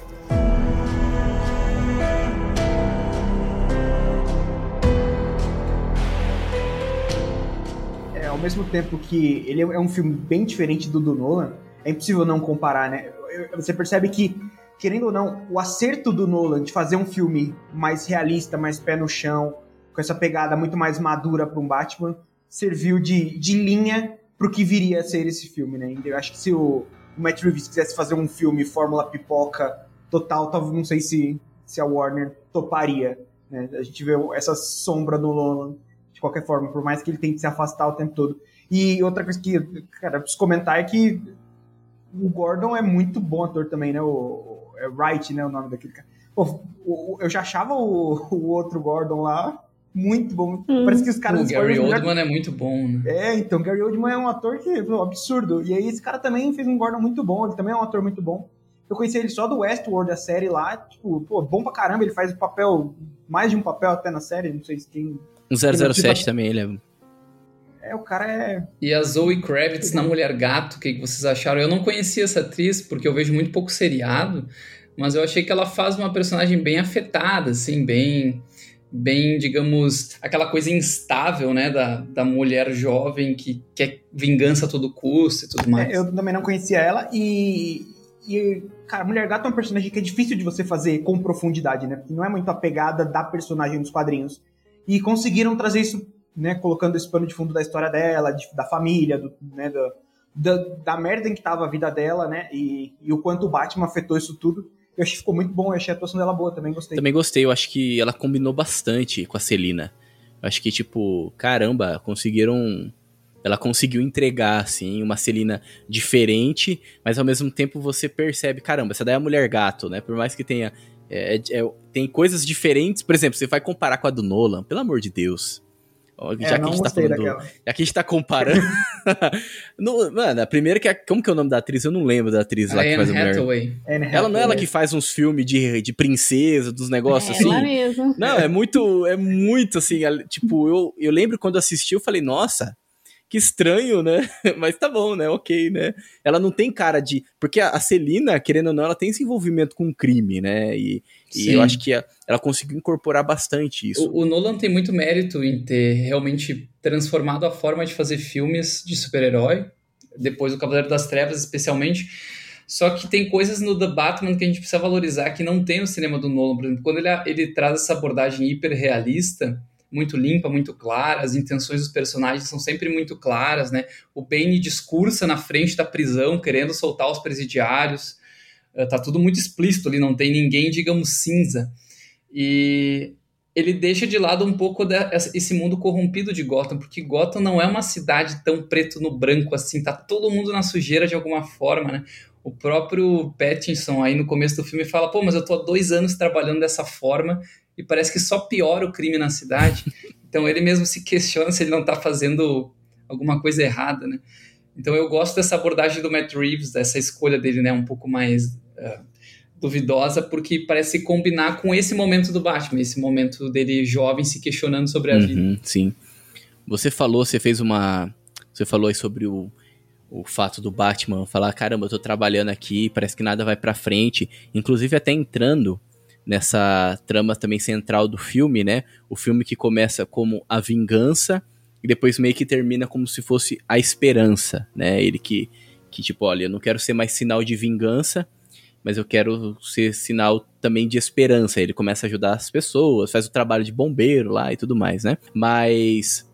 É, ao mesmo tempo que ele é um filme bem diferente do do Nolan, é impossível não comparar, né? Você percebe que, querendo ou não, o acerto do Nolan de fazer um filme mais realista, mais pé no chão, com essa pegada muito mais madura para um Batman, serviu de, de linha pro que viria a ser esse filme, né? Eu acho que se o, o Matt Reeves quisesse fazer um filme Fórmula Pipoca total, talvez não sei se, se a Warner toparia. Né? A gente vê essa sombra do Nolan de qualquer forma, por mais que ele tente se afastar o tempo todo. E outra coisa que, cara, preciso comentar é que o Gordon é muito bom ator também, né? O, é Wright, né? O nome daquele cara. Pô, eu já achava o, o outro Gordon lá muito bom. Hum. Parece que os caras. O Gary Oldman é muito bom, né? É, então, Gary Oldman é um ator que é absurdo. E aí esse cara também fez um Gordon muito bom, ele também é um ator muito bom. Eu conheci ele só do Westworld, a série lá, tipo, pô, bom pra caramba, ele faz o papel, mais de um papel até na série, não sei se tem... Um 007 também, ele é... É, o cara é... E a Zoe Kravitz na Mulher Gato, o que vocês acharam? Eu não conhecia essa atriz, porque eu vejo muito pouco seriado, mas eu achei que ela faz uma personagem bem afetada, assim, bem bem, digamos, aquela coisa instável, né, da, da mulher jovem que quer vingança a todo custo e tudo mais. É, eu também não conhecia ela e, e, cara, Mulher Gato é um personagem que é difícil de você fazer com profundidade, né, porque não é muito a pegada da personagem nos quadrinhos. E conseguiram trazer isso, né, colocando esse pano de fundo da história dela, de, da família, do, né, do, da, da merda em que tava a vida dela, né, e, e o quanto o Batman afetou isso tudo. Eu achei que ficou muito bom, eu achei a atuação dela boa, também gostei. Também gostei, eu acho que ela combinou bastante com a Celina. Eu acho que, tipo, caramba, conseguiram. Ela conseguiu entregar, assim, uma Celina diferente, mas ao mesmo tempo você percebe, caramba, essa daí é a mulher gato, né? Por mais que tenha. É, é, tem coisas diferentes, por exemplo, você vai comparar com a do Nolan, pelo amor de Deus. É, já, que a gente tá falando, já que a gente tá comparando. no, mano, a primeira que é. Como que é o nome da atriz? Eu não lembro da atriz lá que faz a mulher. Ela não é ela que faz uns filmes de, de princesa, dos negócios é, assim. Ela mesmo. Não, é muito. É muito assim. Tipo, eu, eu lembro quando assisti, eu falei, nossa, que estranho, né? Mas tá bom, né? Ok, né? Ela não tem cara de. Porque a Celina, querendo ou não, ela tem esse envolvimento com crime, né? E, e eu acho que ela conseguiu incorporar bastante isso. O, o, Nolan tem muito mérito em ter realmente transformado a forma de fazer filmes de super-herói, depois do Cavaleiro das Trevas, especialmente. Só que tem coisas no The Batman que a gente precisa valorizar que não tem no cinema do Nolan. Por exemplo, quando ele, ele traz essa abordagem hiper-realista muito limpa, muito clara, as intenções dos personagens são sempre muito claras, né? O Bane discursa na frente da prisão, querendo soltar os presidiários, tá tudo muito explícito ali, não tem ninguém, digamos, cinza. E ele deixa de lado um pouco esse mundo corrompido de Gotham, porque Gotham não é uma cidade tão preto no branco assim, tá todo mundo na sujeira de alguma forma, né? O próprio Pattinson aí no começo do filme fala, pô, mas eu tô há dois anos trabalhando dessa forma e parece que só piora o crime na cidade. Então ele mesmo se questiona se ele não está fazendo alguma coisa errada, né? Então eu gosto dessa abordagem do Matt Reeves, dessa escolha dele, né, um pouco mais duvidosa, porque parece combinar com esse momento do Batman, esse momento dele jovem se questionando sobre a uhum, vida. Sim. Você falou, você fez uma, você falou aí sobre o o fato do Batman falar, caramba, eu tô trabalhando aqui, parece que nada vai para frente, inclusive até entrando nessa trama também central do filme, né? O filme que começa como a vingança e depois meio que termina como se fosse a esperança, né? Ele que, que tipo, olha, eu não quero ser mais sinal de vingança, mas eu quero ser sinal também de esperança. Ele começa a ajudar as pessoas, faz o trabalho de bombeiro lá e tudo mais, né? Mas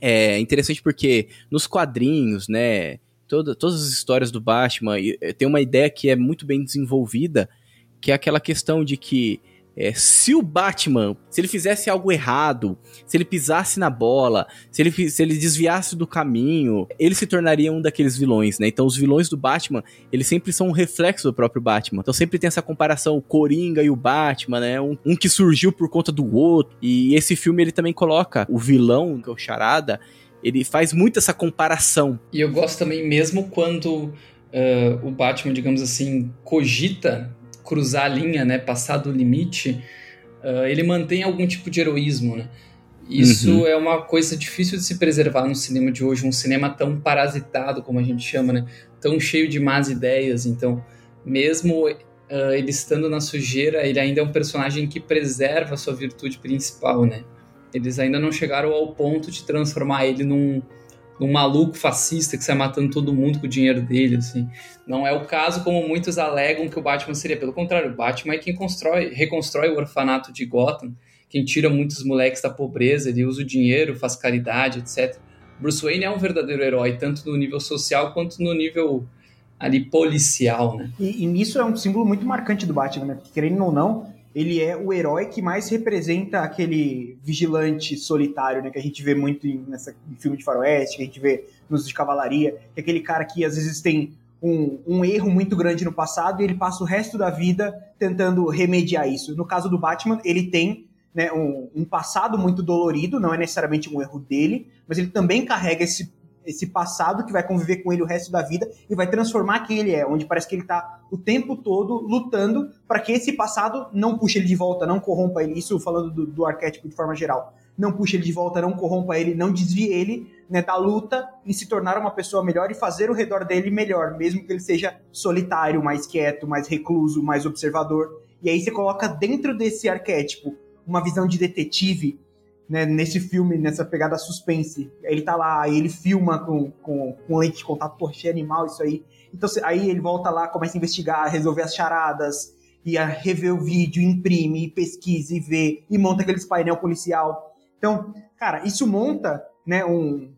é interessante porque nos quadrinhos, né, toda, todas as histórias do Batman tem uma ideia que é muito bem desenvolvida, que é aquela questão de que é, se o Batman, se ele fizesse algo errado, se ele pisasse na bola, se ele, se ele desviasse do caminho, ele se tornaria um daqueles vilões, né? Então os vilões do Batman, eles sempre são um reflexo do próprio Batman. Então sempre tem essa comparação, o Coringa e o Batman, né? Um, um que surgiu por conta do outro. E esse filme ele também coloca o vilão, que é o Charada, ele faz muito essa comparação. E eu gosto também mesmo quando uh, o Batman, digamos assim, cogita cruzar a linha, né, passar do limite, uh, ele mantém algum tipo de heroísmo, né? Isso uhum. é uma coisa difícil de se preservar no cinema de hoje, um cinema tão parasitado, como a gente chama, né? Tão cheio de más ideias. Então, mesmo uh, ele estando na sujeira, ele ainda é um personagem que preserva a sua virtude principal, né? Eles ainda não chegaram ao ponto de transformar ele num, um maluco fascista que sai matando todo mundo com o dinheiro dele, assim. Não é o caso como muitos alegam que o Batman seria. Pelo contrário, o Batman é quem constrói, reconstrói o orfanato de Gotham, quem tira muitos moleques da pobreza, ele usa o dinheiro, faz caridade, etc. Bruce Wayne é um verdadeiro herói, tanto no nível social quanto no nível ali policial, né? E, e nisso é um símbolo muito marcante do Batman, né? Porque, querendo ou não, ele é o herói que mais representa aquele vigilante solitário, né? Que a gente vê muito em, nessa, em filme de faroeste, que a gente vê nos de cavalaria, que é aquele cara que às vezes tem um, um, erro muito grande no passado e ele passa o resto da vida tentando remediar isso. No caso do Batman, ele tem né, um, um passado muito dolorido, não é necessariamente um erro dele, mas ele também carrega esse esse passado que vai conviver com ele o resto da vida e vai transformar quem ele é, onde parece que ele está o tempo todo lutando para que esse passado não puxe ele de volta, não corrompa ele. Isso falando do, do, arquétipo de forma geral. Não puxe ele de volta, não corrompa ele, não desvie ele né, da luta em se tornar uma pessoa melhor e fazer o redor dele melhor, mesmo que ele seja solitário, mais quieto, mais recluso, mais observador. E aí você coloca dentro desse arquétipo uma visão de detetive né, nesse filme, nessa pegada suspense. Ele tá lá, ele filma com, com, com lente de contato, poxa, animal isso aí. Então aí ele volta lá, começa a investigar, resolver as charadas, e a rever o vídeo, imprime, pesquisa e vê, e monta aqueles painel policial. Então, cara, isso monta né, um,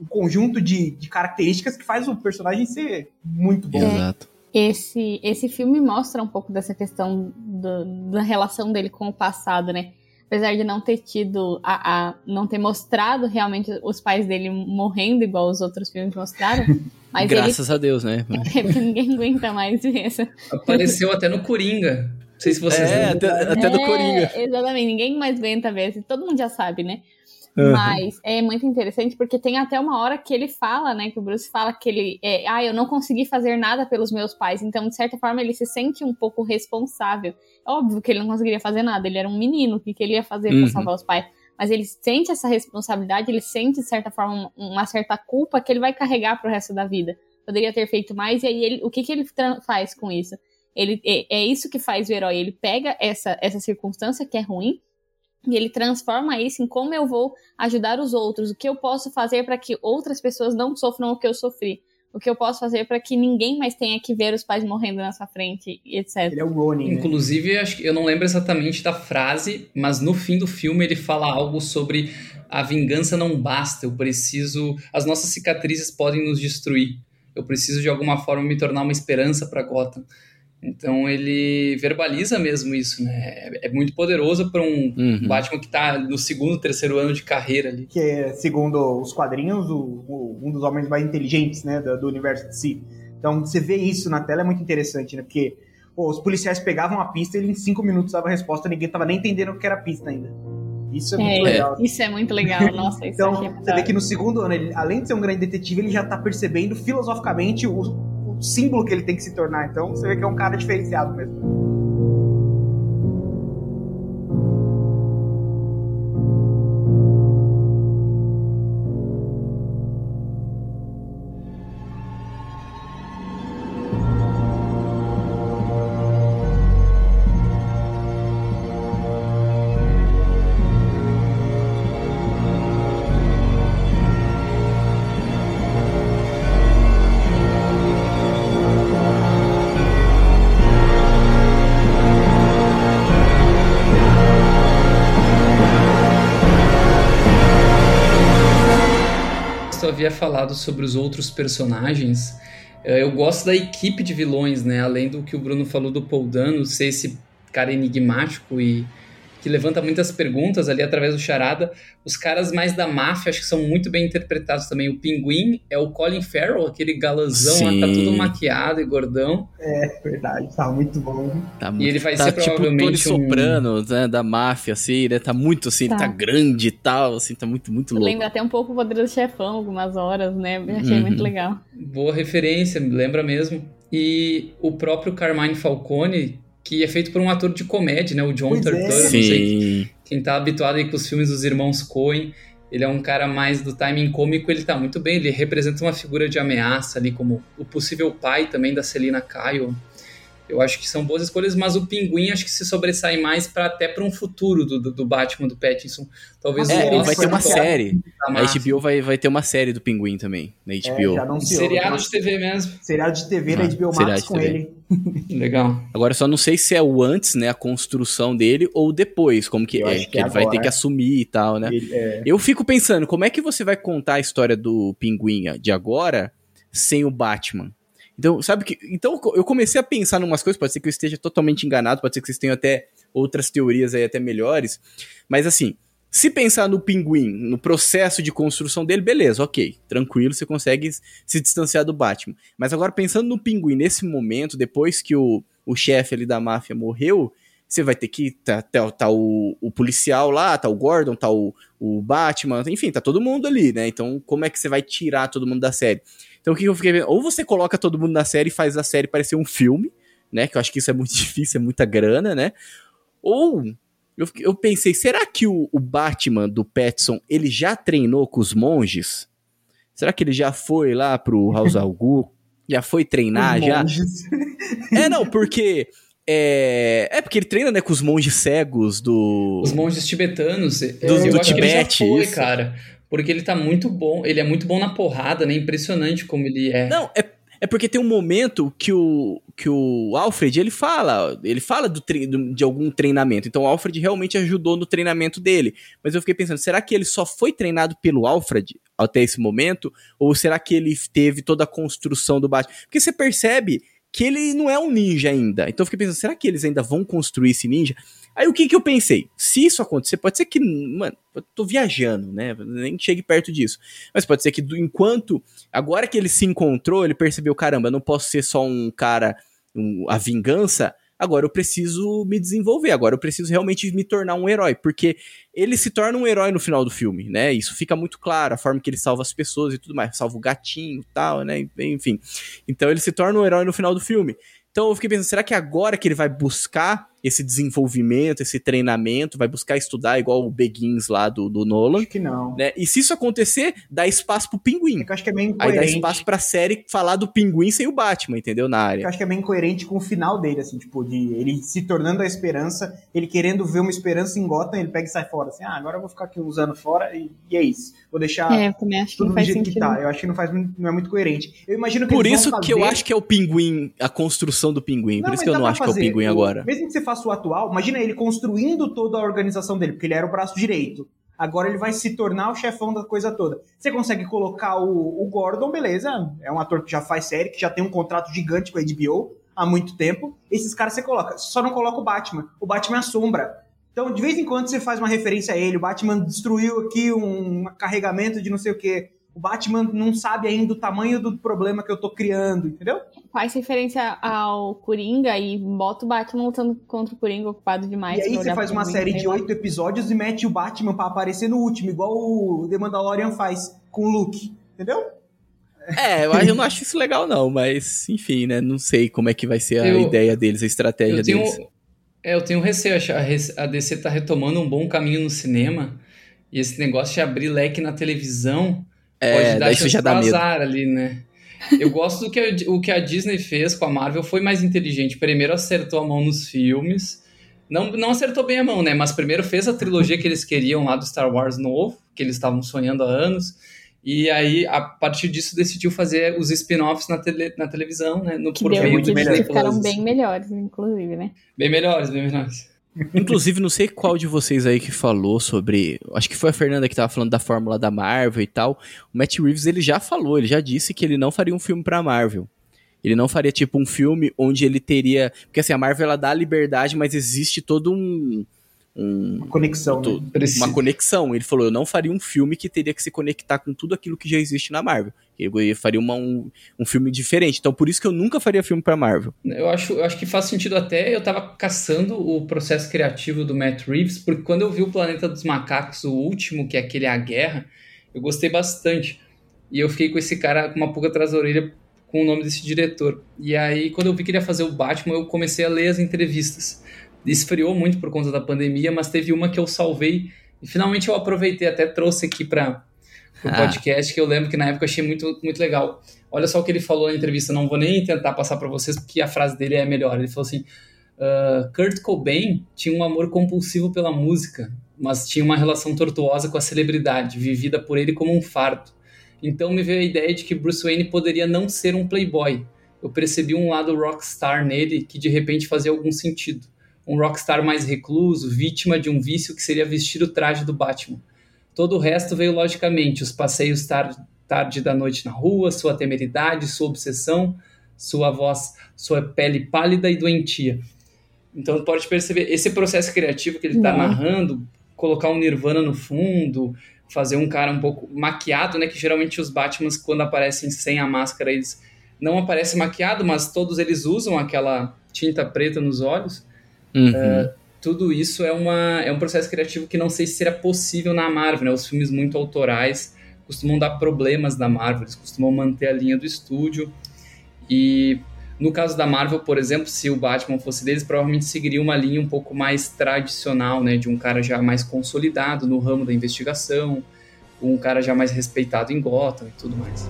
um conjunto de, de características que faz o personagem ser muito bom. Exato. Esse, esse filme mostra um pouco dessa questão do, da relação dele com o passado, né? Apesar de não ter tido a, a, não ter mostrado realmente os pais dele morrendo igual os outros filmes mostraram. Mas Graças ele... a Deus, né? ninguém aguenta mais ver isso. Apareceu até no Coringa. Não sei se vocês é, até, até do é, Coringa. Exatamente, ninguém mais aguenta ver. Todo mundo já sabe, né? Uhum. Mas é muito interessante porque tem até uma hora que ele fala, né? Que o Bruce fala que ele. É, ah, eu não consegui fazer nada pelos meus pais. Então, de certa forma, ele se sente um pouco responsável. Óbvio que ele não conseguiria fazer nada, ele era um menino, o que, que ele ia fazer uhum. para salvar os pais? Mas ele sente essa responsabilidade, ele sente, de certa forma, uma certa culpa que ele vai carregar pro resto da vida. Poderia ter feito mais, e aí ele, o que, que ele faz com isso? Ele, é, é isso que faz o herói. Ele pega essa, essa circunstância que é ruim e ele transforma isso em como eu vou ajudar os outros, o que eu posso fazer para que outras pessoas não sofram o que eu sofri, o que eu posso fazer para que ninguém mais tenha que ver os pais morrendo na sua frente, etc. Ele é o Ronin. Né? Inclusive, acho que eu não lembro exatamente da frase, mas no fim do filme ele fala algo sobre a vingança não basta, eu preciso, as nossas cicatrizes podem nos destruir. Eu preciso de alguma forma me tornar uma esperança para Gotham. Então ele verbaliza mesmo isso, né? É, é muito poderoso para um uhum. Batman que está no segundo, terceiro ano de carreira ali. Que é, segundo os quadrinhos, o, o, um dos homens mais inteligentes, né, do, do, universo de si. Então você vê isso na tela é muito interessante, né? Porque pô, os policiais pegavam a pista e ele em cinco minutos dava a resposta, ninguém tava nem entendendo o que era a pista ainda. Isso é, é muito legal. Isso é muito legal, nossa. então, é você vê que no segundo ano, ele, além de ser um grande detetive, ele já tá percebendo filosoficamente o símbolo que ele tem que se tornar. Então, você vê que é um cara diferenciado mesmo. Havia falado sobre os outros personagens, eh, eu gosto da equipe de vilões, né? Além do que o Bruno falou do Paul Dano ser esse cara enigmático e que levanta muitas perguntas ali através do charada. Os caras mais da máfia acho que são muito bem interpretados também. O Pinguim é o Colin Farrell, aquele galãzão Sim. lá, tá todo maquiado e gordão. É, verdade, tá muito bom. Tá muito, e ele vai tá, ser tipo, provavelmente Tony um... Soprano, né, da máfia, assim, né? Tá muito assim, tá. ele tá grande e tal, assim, tá muito, muito louco. Lembra até um pouco o Poderoso Chefão, algumas horas, né? achei uhum. muito legal. Boa referência, lembra mesmo. E o próprio Carmine Falcone que é feito por um ator de comédia, né? O John pois Turturro, é. não sei quem tá habituado aí com os filmes dos irmãos Coen. Ele é um cara mais do timing cômico, ele tá muito bem, ele representa uma figura de ameaça ali, como o possível pai também da Selina Kyle. Eu acho que são boas escolhas, mas o Pinguim acho que se sobressai mais para até para um futuro do, do, do, Batman do Pattinson. Talvez é, ele vai ter uma série. A HBO vai, vai ter uma série do Pinguim também na HBO. É, um seriado de TV mesmo. Seriado de TV ah, na HBO Max com ele. Legal. Agora só não sei se é o antes, né, a construção dele ou depois, como que Eu é, que, que ele agora, vai ter que assumir e tal, né? Ele, é... Eu fico pensando, como é que você vai contar a história do Pinguim de agora sem o Batman? Então, sabe que. Então, eu comecei a pensar em umas coisas, pode ser que eu esteja totalmente enganado, pode ser que vocês tenham até outras teorias aí até melhores. Mas assim, se pensar no pinguim, no processo de construção dele, beleza, ok, tranquilo, você consegue se distanciar do Batman. Mas agora, pensando no pinguim nesse momento, depois que o, o chefe ali da máfia morreu, você vai ter que. Tá, tá, tá o, o, policial lá, tá o Gordon, tá o, o Batman, enfim, tá todo mundo ali, né? Então, como é que você vai tirar todo mundo da série? Então o que eu fiquei vendo? Ou você coloca todo mundo na série e faz a série parecer um filme, né? Que eu acho que isso é muito difícil, é muita grana, né? Ou eu, eu pensei, será que o, o Batman do Petson ele já treinou com os monges? Será que ele já foi lá pro House Algu? Já foi treinar, já? É, não, porque é, é porque ele treina, né, com os monges cegos do. Os monges tibetanos. Do, é, do Tibete. Foi, cara. Porque ele tá muito bom. Ele é muito bom na porrada, né? Impressionante como ele é. Não, é, é porque tem um momento que o, que o Alfred, ele fala, ele fala do, de algum treinamento. Então o Alfred realmente ajudou no treinamento dele. Mas eu fiquei pensando, será que ele só foi treinado pelo Alfred até esse momento? Ou será que ele teve toda a construção do Batman? Porque você percebe que ele não é um ninja ainda. Então eu fiquei pensando, será que eles ainda vão construir esse ninja? Aí o que que eu pensei? Se isso acontecer, pode ser que, mano, eu tô viajando, né? Nem chegue perto disso. Mas pode ser que enquanto, agora que ele se encontrou, ele percebeu, caramba, eu não posso ser só um cara, um, a vingança, agora eu preciso me desenvolver, agora eu preciso realmente me tornar um herói, porque ele se torna um herói no final do filme, né? Isso fica muito claro, a forma que ele salva as pessoas e tudo mais, salva o gatinho e tal, né? Enfim. Então ele se torna um herói no final do filme. Então eu fiquei pensando, será que agora que ele vai buscar esse desenvolvimento, esse treinamento, vai buscar estudar igual o Begins lá do, do Nolan. Acho que não. Né? E se isso acontecer, dá espaço pro Pinguim. É eu acho que é meio incoerente. Aí dá espaço pra série falar do Pinguim sem o Batman, entendeu? Na área. Eu acho que é meio incoerente com o final dele, assim, tipo, de ele se tornando a esperança, ele querendo ver uma esperança em Gotham, ele pega e sai fora, assim, ah, agora eu vou ficar aqui uns anos fora e, e é isso. Vou deixar é, eu também acho que não faz jeito sentido. que tá. Eu acho que não, faz, não é muito coerente. Eu imagino que Por isso que eu acho que é o Pinguim, a construção do Pinguim. Não, Por isso que eu não acho que é o Pinguim agora. Mesmo que você faça o atual, imagina ele construindo toda a organização dele, porque ele era o braço direito. Agora ele vai se tornar o chefão da coisa toda. Você consegue colocar o, o Gordon, beleza? É um ator que já faz série, que já tem um contrato gigante com a HBO há muito tempo. Esses caras você coloca. Só não coloca o Batman. O Batman é a sombra. Então, de vez em quando você faz uma referência a ele. O Batman destruiu aqui um carregamento de não sei o que. O Batman não sabe ainda o tamanho do problema que eu tô criando, entendeu? Faz referência ao Coringa e bota o Batman lutando contra o Coringa ocupado demais. E aí você faz uma série de oito episódios e mete o Batman para aparecer no último, igual o The Mandalorian faz com o Luke, entendeu? É, eu, não acho isso legal não, mas enfim, né? Não sei como é que vai ser a eu, ideia deles, a estratégia tenho, deles. É, eu tenho receio, a DC tá retomando um bom caminho no cinema e esse negócio de abrir leque na televisão é, pode dar isso já dá azar medo. ali, né? Eu gosto do que a, o que a Disney fez com a Marvel, foi mais inteligente. Primeiro acertou a mão nos filmes, não, não acertou bem a mão, né? Mas primeiro fez a trilogia que eles queriam lá do Star Wars novo, que eles estavam sonhando há anos. E aí, a partir disso, decidiu fazer os spin-offs na, tele, na televisão, né? No, que por deu, meio de ficaram bem melhores, inclusive, né? Bem melhores, bem melhores. Inclusive, não sei qual de vocês aí que falou sobre. Acho que foi a Fernanda que tava falando da fórmula da Marvel e tal. O Matt Reeves ele já falou, ele já disse que ele não faria um filme pra Marvel. Ele não faria tipo um filme onde ele teria. Porque assim, a Marvel ela dá liberdade, mas existe todo um um, uma conexão. né? Uma conexão. Ele falou: eu não faria um filme que teria que se conectar com tudo aquilo que já existe na Marvel. Eu faria uma, um, um filme diferente. Então, por isso que eu nunca faria filme pra Marvel. Eu acho, eu acho que faz sentido até. Eu tava caçando o processo criativo do Matt Reeves, porque quando eu vi o Planeta dos Macacos, o último, que é aquele A Guerra, eu gostei bastante. E eu fiquei com esse cara com uma pulga atrás da orelha com o nome desse diretor. E aí, quando eu vi que ele ia fazer o Batman, eu comecei a ler as entrevistas esfriou muito por conta da pandemia, mas teve uma que eu salvei e finalmente eu aproveitei, até trouxe aqui para o ah. podcast, que eu lembro que na época eu achei muito, muito legal. Olha só o que ele falou na entrevista, não vou nem tentar passar para vocês, porque a frase dele é melhor. Ele falou assim: uh, Kurt Cobain tinha um amor compulsivo pela música, mas tinha uma relação tortuosa com a celebridade, vivida por ele como um fardo. Então me veio a ideia de que Bruce Wayne poderia não ser um playboy. Eu percebi um lado rockstar nele que de repente fazia algum sentido um rockstar mais recluso, vítima de um vício que seria vestir o traje do Batman. Todo o resto veio logicamente, os passeios tar tarde da noite na rua, sua temeridade, sua obsessão, sua voz, sua pele pálida e doentia. Então pode perceber esse processo criativo que ele está narrando, colocar um Nirvana no fundo, fazer um cara um pouco maquiado, né? Que geralmente os Batmans quando aparecem sem a máscara eles não aparecem maquiado, mas todos eles usam aquela tinta preta nos olhos. Uhum. Uh, tudo isso é, uma, é um processo criativo que não sei se seria possível na Marvel, né? Os filmes muito autorais costumam dar problemas na Marvel, eles costumam manter a linha do estúdio. E no caso da Marvel, por exemplo, se o Batman fosse deles, provavelmente seguiria uma linha um pouco mais tradicional, né? De um cara já mais consolidado no ramo da investigação, um cara já mais respeitado em Gotham e tudo mais.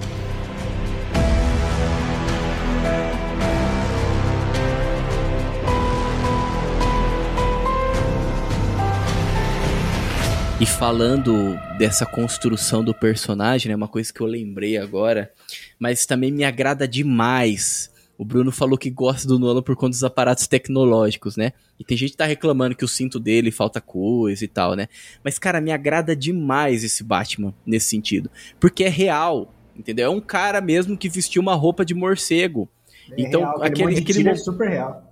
E falando dessa construção do personagem, é né, uma coisa que eu lembrei agora, mas também me agrada demais. O Bruno falou que gosta do Nolan por conta dos aparatos tecnológicos, né? E tem gente que tá reclamando que o cinto dele falta coisa e tal, né? Mas, cara, me agrada demais esse Batman nesse sentido. Porque é real, entendeu? É um cara mesmo que vestiu uma roupa de morcego. É então, real, aquele, aquele, é super real.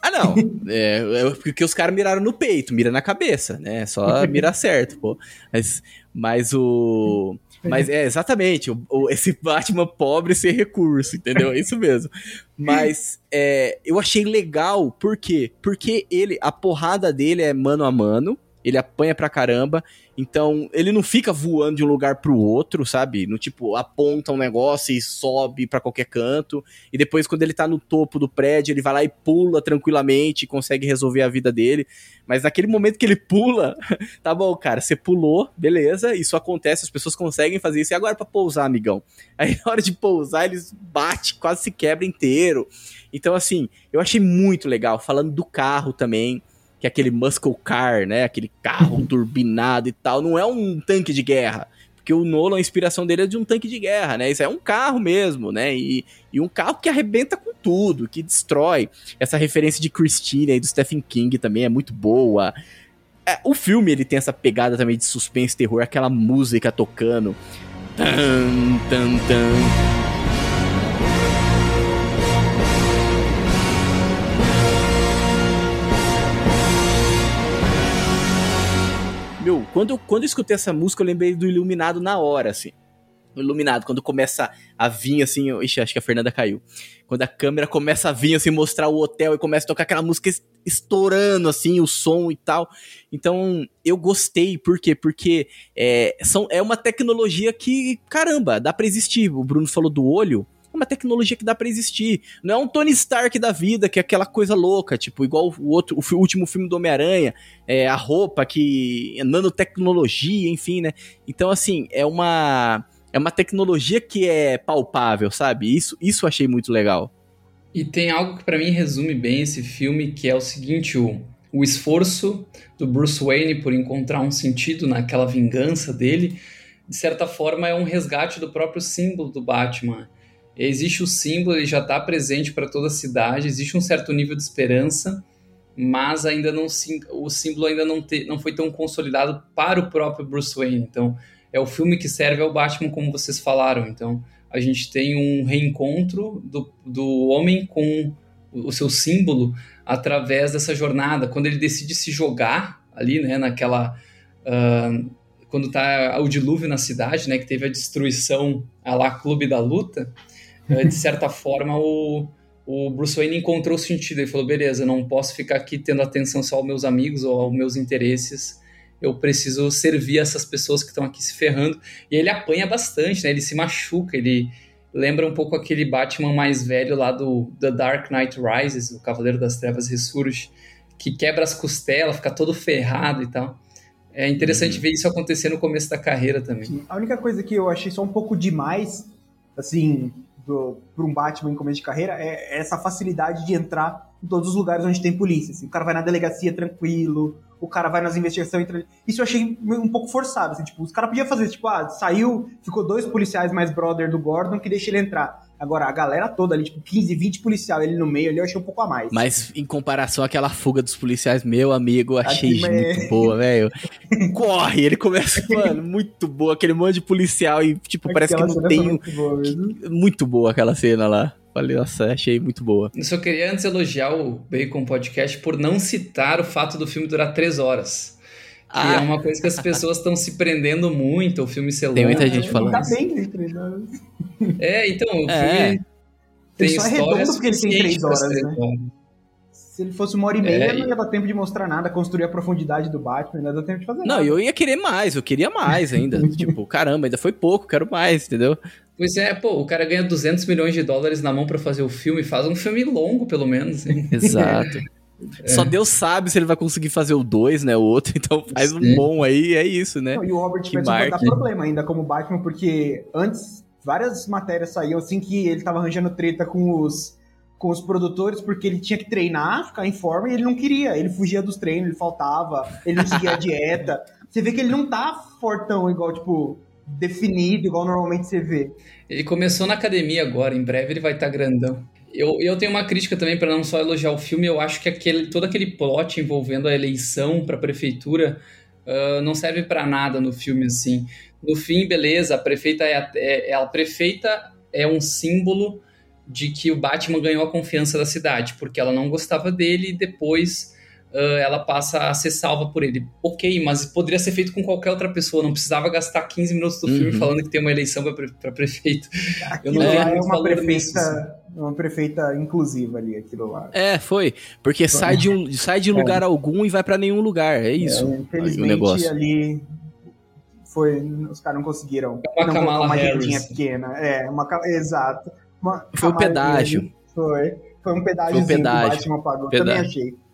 Ah, não. É, é porque os caras miraram no peito, mira na cabeça, né? Só mira certo, pô. Mas, mas o. Mas é exatamente, o, o, esse Batman pobre sem recurso, entendeu? É isso mesmo. Mas é, eu achei legal, por quê? Porque ele, a porrada dele é mano a mano, ele apanha pra caramba, então, ele não fica voando de um lugar pro outro, sabe? No tipo, aponta um negócio e sobe para qualquer canto. E depois, quando ele tá no topo do prédio, ele vai lá e pula tranquilamente e consegue resolver a vida dele. Mas naquele momento que ele pula, tá bom, cara, você pulou, beleza, isso acontece, as pessoas conseguem fazer isso. E agora para pousar, amigão? Aí na hora de pousar, eles bate, quase se quebra inteiro. Então, assim, eu achei muito legal. Falando do carro também que é aquele muscle car, né? Aquele carro turbinado e tal. Não é um tanque de guerra. Porque o Nolan, a inspiração dele é de um tanque de guerra, né? Isso é um carro mesmo, né? E, e um carro que arrebenta com tudo, que destrói. Essa referência de Christine aí do Stephen King também é muito boa. É, o filme ele tem essa pegada também de suspense terror, aquela música tocando. Tan, tan, tan. Quando eu, quando eu escutei essa música, eu lembrei do Iluminado na hora, assim. iluminado. Quando começa a vir, assim, ixi, acho que a Fernanda caiu. Quando a câmera começa a vir, assim, mostrar o hotel e começa a tocar aquela música estourando, assim, o som e tal. Então, eu gostei, por quê? Porque é, são, é uma tecnologia que, caramba, dá pra existir. O Bruno falou do olho uma tecnologia que dá para existir. Não é um Tony Stark da vida, que é aquela coisa louca, tipo, igual o outro, o último filme do Homem-Aranha, é, a roupa que nanotecnologia, enfim, né? Então, assim, é uma é uma tecnologia que é palpável, sabe? Isso, isso eu achei muito legal. E tem algo que para mim resume bem esse filme, que é o seguinte, o, o esforço do Bruce Wayne por encontrar um sentido naquela vingança dele, de certa forma é um resgate do próprio símbolo do Batman. Existe o símbolo, ele já está presente para toda a cidade, existe um certo nível de esperança, mas ainda não o símbolo ainda não, te, não foi tão consolidado para o próprio Bruce Wayne. Então, é o filme que serve ao Batman, como vocês falaram. Então, a gente tem um reencontro do, do homem com o seu símbolo através dessa jornada. Quando ele decide se jogar ali, né, naquela. Uh, quando tá o dilúvio na cidade, né, que teve a destruição a lá Clube da Luta, de certa forma o, o Bruce Wayne encontrou o sentido. Ele falou: beleza, não posso ficar aqui tendo atenção só aos meus amigos ou aos meus interesses eu preciso servir essas pessoas que estão aqui se ferrando. E ele apanha bastante, né? Ele se machuca, ele lembra um pouco aquele Batman mais velho lá do The Dark Knight Rises, o Cavaleiro das Trevas Ressurge, que quebra as costelas, fica todo ferrado e tal. É interessante uhum. ver isso acontecer no começo da carreira também. Sim. A única coisa que eu achei só um pouco demais, assim, para um Batman em começo de carreira, é essa facilidade de entrar em todos os lugares onde tem polícia. Assim. O cara vai na delegacia tranquilo, o cara vai nas investigações. Isso eu achei um pouco forçado, assim, tipo, os caras podiam fazer, tipo, ah, saiu, ficou dois policiais mais brother do Gordon que deixa ele entrar. Agora, a galera toda ali, tipo, 15, 20 policiais ele no meio ali, eu achei um pouco a mais. Mas em comparação àquela fuga dos policiais, meu amigo, eu achei Aqui, muito é... boa, velho. Corre! Ele começa, mano, muito boa, aquele monte de policial e, tipo, parece que não tem. Muito boa, muito boa aquela cena lá. Falei, nossa, achei muito boa. Eu só queria antes elogiar o Bacon Podcast por não citar o fato do filme durar três horas. Que ah. é uma coisa que as pessoas estão se prendendo muito, o filme ser longo. Tem muita gente falando. Tá bem que três horas. É, então, o é. filme tem só é redondo porque ele tem três horas, né? Horas. Se ele fosse uma hora e meia, é, não ia dar tempo de mostrar nada, construir a profundidade do Batman, não ia dar tempo de fazer não, nada. Não, eu ia querer mais, eu queria mais ainda. tipo, caramba, ainda foi pouco, quero mais, entendeu? Pois é, pô, o cara ganha 200 milhões de dólares na mão para fazer o filme, faz um filme longo, pelo menos. Hein? Exato. É. Só Deus sabe se ele vai conseguir fazer o 2, né? O outro, então faz Sim. um bom aí, é isso, né? Não, e o Robert Pattinson vai dar problema ainda como Batman, porque antes várias matérias saíam assim que ele tava arranjando treta com os com os produtores porque ele tinha que treinar, ficar em forma e ele não queria. Ele fugia dos treinos, ele faltava, ele não seguia a dieta. Você vê que ele não tá fortão igual, tipo, definido, igual normalmente você vê. Ele começou na academia agora, em breve ele vai estar tá grandão. Eu, eu tenho uma crítica também para não só elogiar o filme, eu acho que aquele, todo aquele plot envolvendo a eleição para a prefeitura uh, não serve para nada no filme assim. No fim, beleza, a prefeita é, é, a prefeita é um símbolo de que o Batman ganhou a confiança da cidade, porque ela não gostava dele e depois ela passa a ser salva por ele. Ok, mas poderia ser feito com qualquer outra pessoa, não precisava gastar 15 minutos do uhum. filme falando que tem uma eleição para prefeito. Aquilo Eu não é, é uma prefeita, assim. uma prefeita inclusiva ali, aquilo lá. É, foi, porque foi. sai de, um, sai de lugar é. algum e vai para nenhum lugar, é isso. É, infelizmente, o negócio. ali foi, os caras não conseguiram é uma não uma rendinha pequena. É, uma exato. Uma foi o pedágio. Foi. Foi um pedágio foi um pedágio. Batman pagou. Pedágio. Também achei.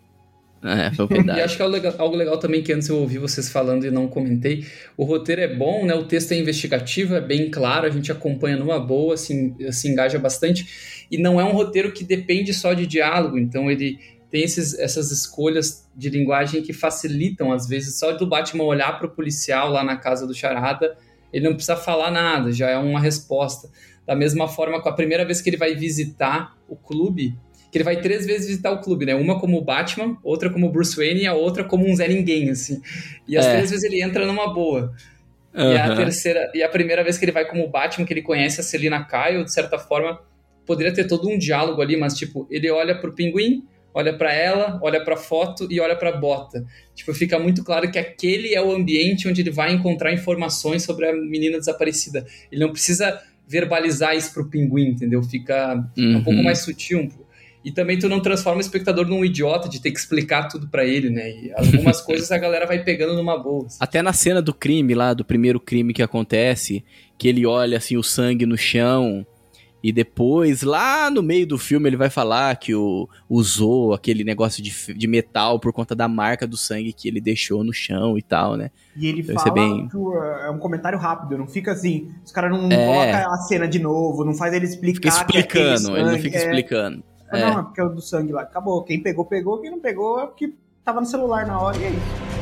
É, e acho que é algo legal, algo legal, também que antes eu ouvi vocês falando e não comentei. O roteiro é bom, né? O texto é investigativo, é bem claro, a gente acompanha numa boa, se, se engaja bastante. E não é um roteiro que depende só de diálogo, então ele tem esses, essas escolhas de linguagem que facilitam, às vezes, só do Batman olhar para o policial lá na casa do Charada, ele não precisa falar nada, já é uma resposta. Da mesma forma, com a primeira vez que ele vai visitar o clube, que ele vai três vezes visitar o clube, né? Uma como Batman, outra como Bruce Wayne e a outra como um Zé Ninguém, assim. E as é. três vezes ele entra numa boa. Uhum. E a terceira, e a primeira vez que ele vai como Batman, que ele conhece a Selina Kyle, de certa forma, poderia ter todo um diálogo ali, mas tipo, ele olha pro pinguim, olha para ela, olha para a foto e olha para a bota. Tipo, fica muito claro que aquele é o ambiente onde ele vai encontrar informações sobre a menina desaparecida. Ele não precisa verbalizar isso pro pinguim, entendeu? Fica uhum. um pouco mais sutil. E também tu não transforma o espectador num idiota de ter que explicar tudo para ele, né? E algumas coisas a galera vai pegando numa boa. Assim. Até na cena do crime lá, do primeiro crime que acontece, que ele olha assim o sangue no chão e depois, lá no meio do filme, ele vai falar que o, usou aquele negócio de, de metal por conta da marca do sangue que ele deixou no chão e tal, né? E ele Deve fala bem... que é um comentário rápido, não fica assim, os caras não é... colocam a cena de novo, não faz ele explicar. Fica explicando, sangue, ele não fica é... É. Não, é porque é o do sangue lá. Acabou. Quem pegou, pegou. Quem não pegou é porque tava no celular na hora e é isso.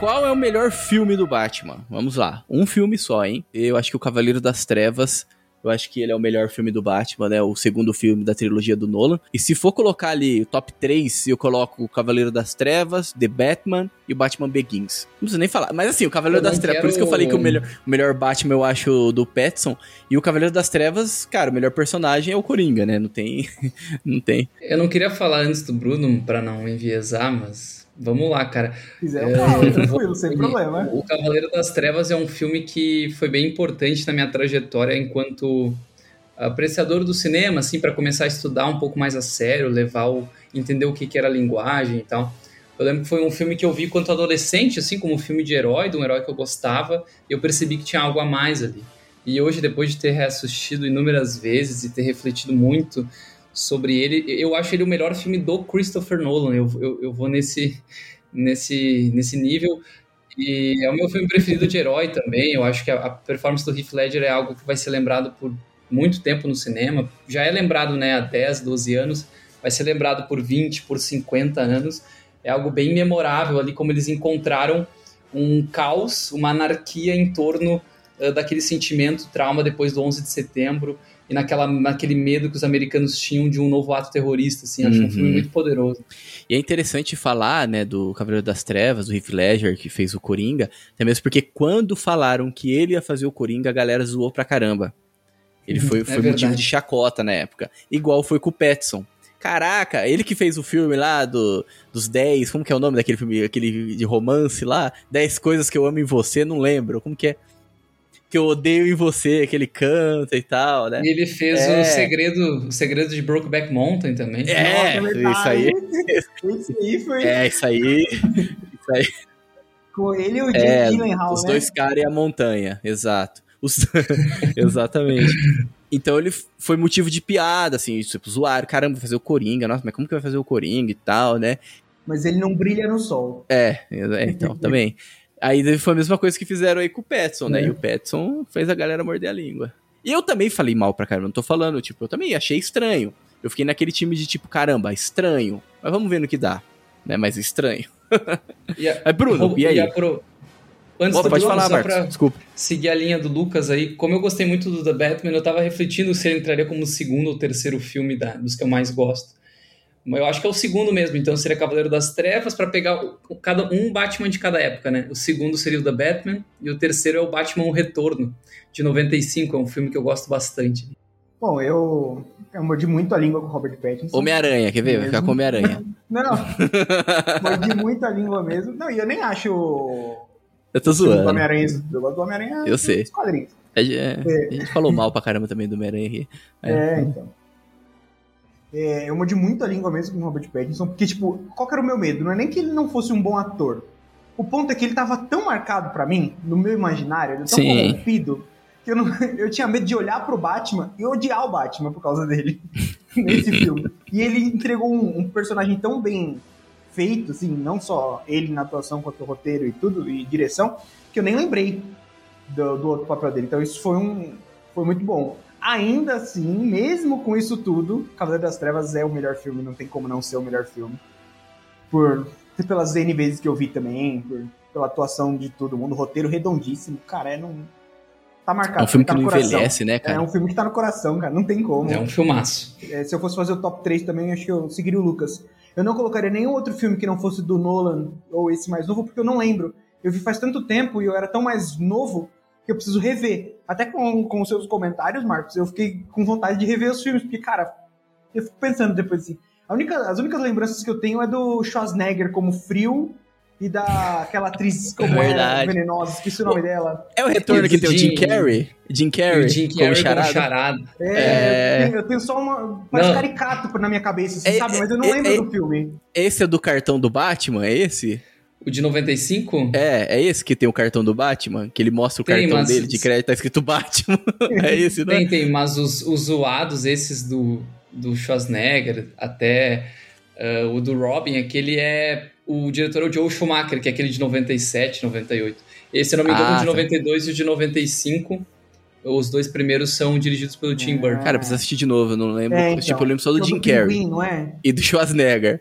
Qual é o melhor filme do Batman? Vamos lá. Um filme só, hein? Eu acho que o Cavaleiro das Trevas eu acho que ele é o melhor filme do Batman, né? O segundo filme da trilogia do Nolan. E se for colocar ali o top 3, eu coloco o Cavaleiro das Trevas, The Batman e o Batman Begins. Não preciso nem falar. Mas assim, o Cavaleiro das Trevas, quero... por isso que eu falei que o melhor, o melhor Batman eu acho do Petson. E o Cavaleiro das Trevas, cara, o melhor personagem é o Coringa, né? Não tem. não tem. Eu não queria falar antes do Bruno para não enviesar, mas Vamos lá, cara. Quiser, falo, tranquilo, sem problema. O Cavaleiro das Trevas é um filme que foi bem importante na minha trajetória enquanto apreciador do cinema, assim, para começar a estudar um pouco mais a sério, levar o, entender o que, que era linguagem e tal. Eu lembro que foi um filme que eu vi quando adolescente, assim, como um filme de herói, de um herói que eu gostava, e eu percebi que tinha algo a mais ali. E hoje, depois de ter reassistido inúmeras vezes e ter refletido muito sobre ele. Eu acho ele o melhor filme do Christopher Nolan. Eu, eu, eu vou nesse, nesse, nesse nível. E é o meu filme preferido de herói também. Eu acho que a, a, performance do Heath Ledger é algo que vai ser lembrado por muito tempo no cinema. Já é lembrado né, há 10, 12 anos, vai ser lembrado por 20, por 50 anos. É algo bem memorável ali, como eles encontraram um caos, uma anarquia em torno uh, daquele sentimento, trauma depois do 11 de setembro e naquela, naquele medo que os americanos tinham de um novo ato terrorista, assim, acho uhum. um filme uhum. muito poderoso. E é interessante falar, né, do Cavaleiro das Trevas, do Heath Ledger, que fez o Coringa, até mesmo porque quando falaram que ele ia fazer o Coringa, a galera zoou pra caramba. Ele foi, é foi motivo de chacota na época. Igual foi com o Petson. Caraca, ele que fez o filme lá do, dos 10, como que é o nome daquele filme, aquele de romance lá? 10 coisas que eu amo em você, não lembro, como que é? Que eu odeio em você, que ele canta e tal, né? E ele fez é. o segredo, o segredo de Brokeback Mountain também. É, Nossa, isso aí. isso aí foi. É, isso aí. Isso aí. Com ele e o Jake é, Gyllenhaal, Os né? dois caras e a montanha, exato. Os... Exatamente. Então ele foi motivo de piada, assim, tipo, zoar, caramba, fazer o Coringa, nossa, mas como que vai fazer o Coringa e tal, né? Mas ele não brilha no sol. É, é então, também. Aí foi a mesma coisa que fizeram aí com o Petson, né? É. E o Petson fez a galera morder a língua. E eu também falei mal pra caramba, não tô falando, tipo, eu também achei estranho. Eu fiquei naquele time de tipo, caramba, estranho. Mas vamos ver no que dá, né? Mas estranho. E a, Mas Bruno, e aí? E pro... Antes Opa, pode falar, Marcos, desculpa. Seguir a linha do Lucas aí, como eu gostei muito do The Batman, eu tava refletindo se ele entraria como o segundo ou terceiro filme da, dos que eu mais gosto. Eu acho que é o segundo mesmo, então seria Cavaleiro das Trevas para pegar cada um Batman de cada época, né? O segundo seria o The Batman e o terceiro é o Batman o Retorno, de 95, é um filme que eu gosto bastante. Bom, eu, eu mordi muito a língua com o Robert Pattinson. Homem-Aranha, quer ver? Vai ficar com Homem-Aranha. não, mordi muito a língua mesmo. Não, e eu nem acho... Eu tô zoando. Homem-Aranha, eu gosto do Homem-Aranha Eu sei. quadrinhos. É, é, a gente falou mal pra caramba também do Homem-Aranha aqui. É, é então. É, eu mordi muito a língua mesmo com o Robert Pattinson, porque, tipo, qual que era o meu medo? Não é nem que ele não fosse um bom ator. O ponto é que ele tava tão marcado para mim, no meu imaginário, tão Sim. corrompido, que eu, não, eu tinha medo de olhar pro Batman e odiar o Batman por causa dele, nesse filme. E ele entregou um, um, personagem tão bem feito, assim, não só ele na atuação, quanto o roteiro e tudo, e direção, que eu nem lembrei do, do outro papel dele. Então isso foi um... foi muito bom. Ainda assim, mesmo com isso tudo, Cavaleiro das Trevas é o melhor filme, não tem como não ser o melhor filme. Por pelas N vezes que eu vi também, por, pela atuação de todo mundo, roteiro redondíssimo, cara, é não tá marcado. É um filme tá que não envelhece, né, cara? É um filme que tá no coração, cara, não tem como. É um filmaço. É, se eu fosse fazer o top 3 também, acho que eu seguiria o Lucas. Eu não colocaria nenhum outro filme que não fosse do Nolan ou esse mais novo, porque eu não lembro. eu vi faz tanto tempo e eu era tão mais novo que eu preciso rever. Até com, com os seus comentários, Marcos, eu fiquei com vontade de rever os filmes, porque, cara, eu fico pensando depois assim. Única, as únicas lembranças que eu tenho é do Schwarzenegger como frio e da aquela atriz como é venenosa, esqueci o nome dela. É o retorno que tem o Jim Carrey? Jim Carrey, Jim Carrey como charada. Como charada. É, é... Eu, tenho, só uma. Parece caricato na minha cabeça, assim, é, sabe? Mas eu não é, lembro é, do filme. Esse é do cartão do Batman? É esse? O de 95? É, é esse que tem o cartão do Batman? Que ele mostra o tem, cartão dele de crédito tá escrito Batman. é esse, né? Tem, tem, mas os, os zoados, esses do, do Schwarzenegger, até uh, o do Robin, aquele é o diretor é o Joe Schumacher, que é aquele de 97, 98. Esse, se não me engano, ah, de 92 tá. e o de 95. Os dois primeiros são dirigidos pelo Tim Burton. Cara, precisa assistir de novo, eu não lembro. É, então, tipo, eu lembro só do Jim Carrey. não é? E do Schwarzenegger.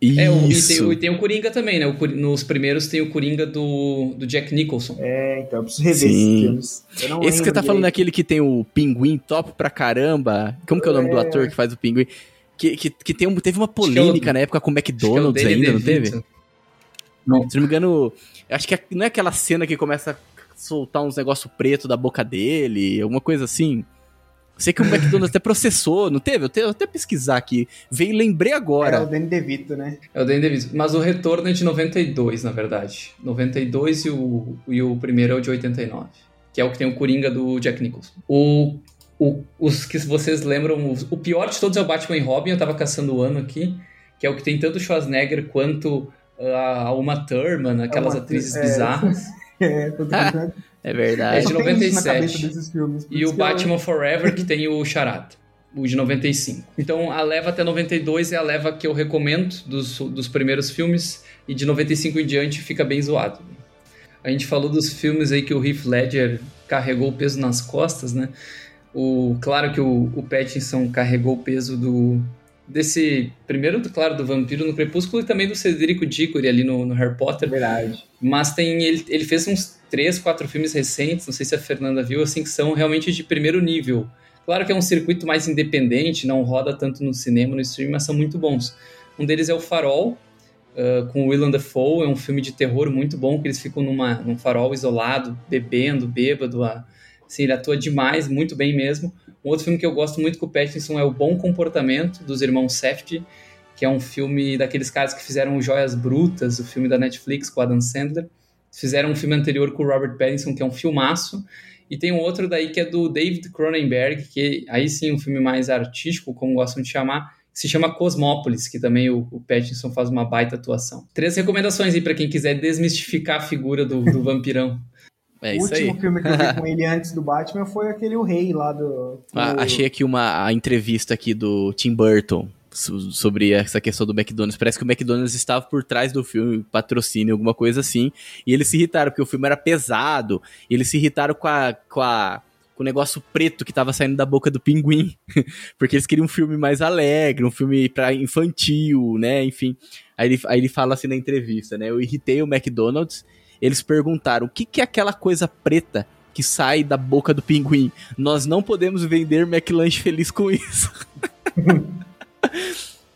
Isso. É, o, e, tem, e tem o Coringa também, né? O, nos primeiros tem o Coringa do, do Jack Nicholson. É, então eu preciso rever Sim. esses filmes. Esse que você tá falando é aquele que tem o pinguim top pra caramba. Como que é o nome do é. ator que faz o pinguim? Que, que, que tem um, teve uma polêmica na época com o McDonald's ainda, não teve? Não. Se não me engano, acho que é, não é aquela cena que começa a soltar uns negócios preto da boca dele, alguma coisa assim. Sei que o McDonald's até processou, não teve? Eu tenho até pesquisar aqui. Veio lembrei agora. É o Danny DeVito, né? É o Danny DeVito. Mas o retorno é de 92, na verdade. 92 e o, e o primeiro é o de 89. Que é o que tem o Coringa do Jack Nicholson. O o, os que vocês lembram, o, o, pior de todos é o Batman e Robin, eu tava caçando o ano aqui, que é o que tem tanto Schwarzenegger quanto a, Uma Thurman, aquelas atrizes é, bizarras. É, é verdade. É de 97. Filmes, e o Batman eu... Forever, que tem o Charada. O de 95. Então, a leva até 92 é a leva que eu recomendo dos, dos primeiros filmes. E de 95 em diante fica bem zoado. A gente falou dos filmes aí que o Heath Ledger carregou o peso nas costas, né? O, claro que o, o Pattinson carregou o peso do desse primeiro, claro, do vampiro no Crepúsculo e também do Cedrico Diggory ali no, no Harry Potter. Verdade. Mas tem ele, ele fez uns três, quatro filmes recentes, não sei se a Fernanda viu, assim que são realmente de primeiro nível. Claro que é um circuito mais independente, não roda tanto no cinema, no streaming, mas são muito bons. Um deles é o Farol, uh, com o Willem Dafoe, é um filme de terror muito bom, que eles ficam numa, num farol isolado, bebendo, bêbado, a, Sim, ele atua demais, muito bem mesmo. Um outro filme que eu gosto muito com o Pattinson é O Bom Comportamento, dos irmãos Safdie, que é um filme daqueles caras que fizeram Joias Brutas, o filme da Netflix com Adam Sandler. Fizeram um filme anterior com o Robert Pattinson, que é um filmaço. E tem um outro daí que é do David Cronenberg, que aí sim um filme mais artístico, como gostam de chamar, que se chama Cosmópolis, que também o, o Pattinson faz uma baita atuação. Três recomendações aí para quem quiser desmistificar a figura do, do vampirão. É o último aí. filme que eu vi com ele antes do Batman foi aquele O Rei lá do. Ah, achei aqui uma a entrevista aqui do Tim Burton sobre essa questão do McDonald's. Parece que o McDonald's estava por trás do filme, patrocínio, alguma coisa assim. E eles se irritaram, porque o filme era pesado. E eles se irritaram com a. Com a com o negócio preto que tava saindo da boca do pinguim. porque eles queriam um filme mais alegre, um filme para infantil, né? Enfim. Aí ele, aí ele fala assim na entrevista, né? Eu irritei o McDonald's eles perguntaram: o que, que é aquela coisa preta que sai da boca do pinguim? Nós não podemos vender McLanche feliz com isso.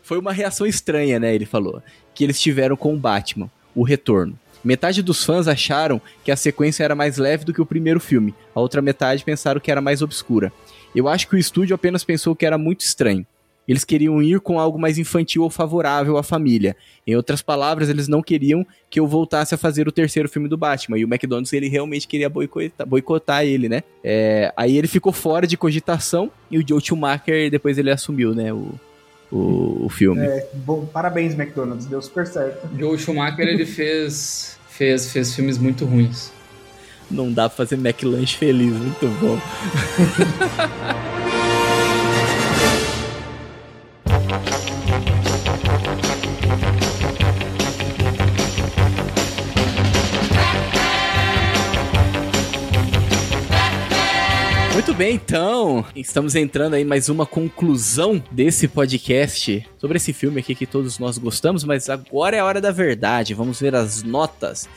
Foi uma reação estranha, né? Ele falou. Que eles tiveram com o Batman, o retorno. Metade dos fãs acharam que a sequência era mais leve do que o primeiro filme, a outra metade pensaram que era mais obscura. Eu acho que o estúdio apenas pensou que era muito estranho. Eles queriam ir com algo mais infantil ou favorável à família. Em outras palavras, eles não queriam que eu voltasse a fazer o terceiro filme do Batman. E o McDonald's, ele realmente queria boicotar, boicotar ele, né? É, aí ele ficou fora de cogitação e o Joe Schumacher, depois ele assumiu, né? O, o, o filme. É, bom, parabéns, McDonald's. Deu super certo. Joe Schumacher, ele fez, fez, fez filmes muito ruins. Não dá pra fazer McLanche feliz, muito bom. bem, então, estamos entrando aí mais uma conclusão desse podcast sobre esse filme aqui que todos nós gostamos, mas agora é a hora da verdade. Vamos ver as notas.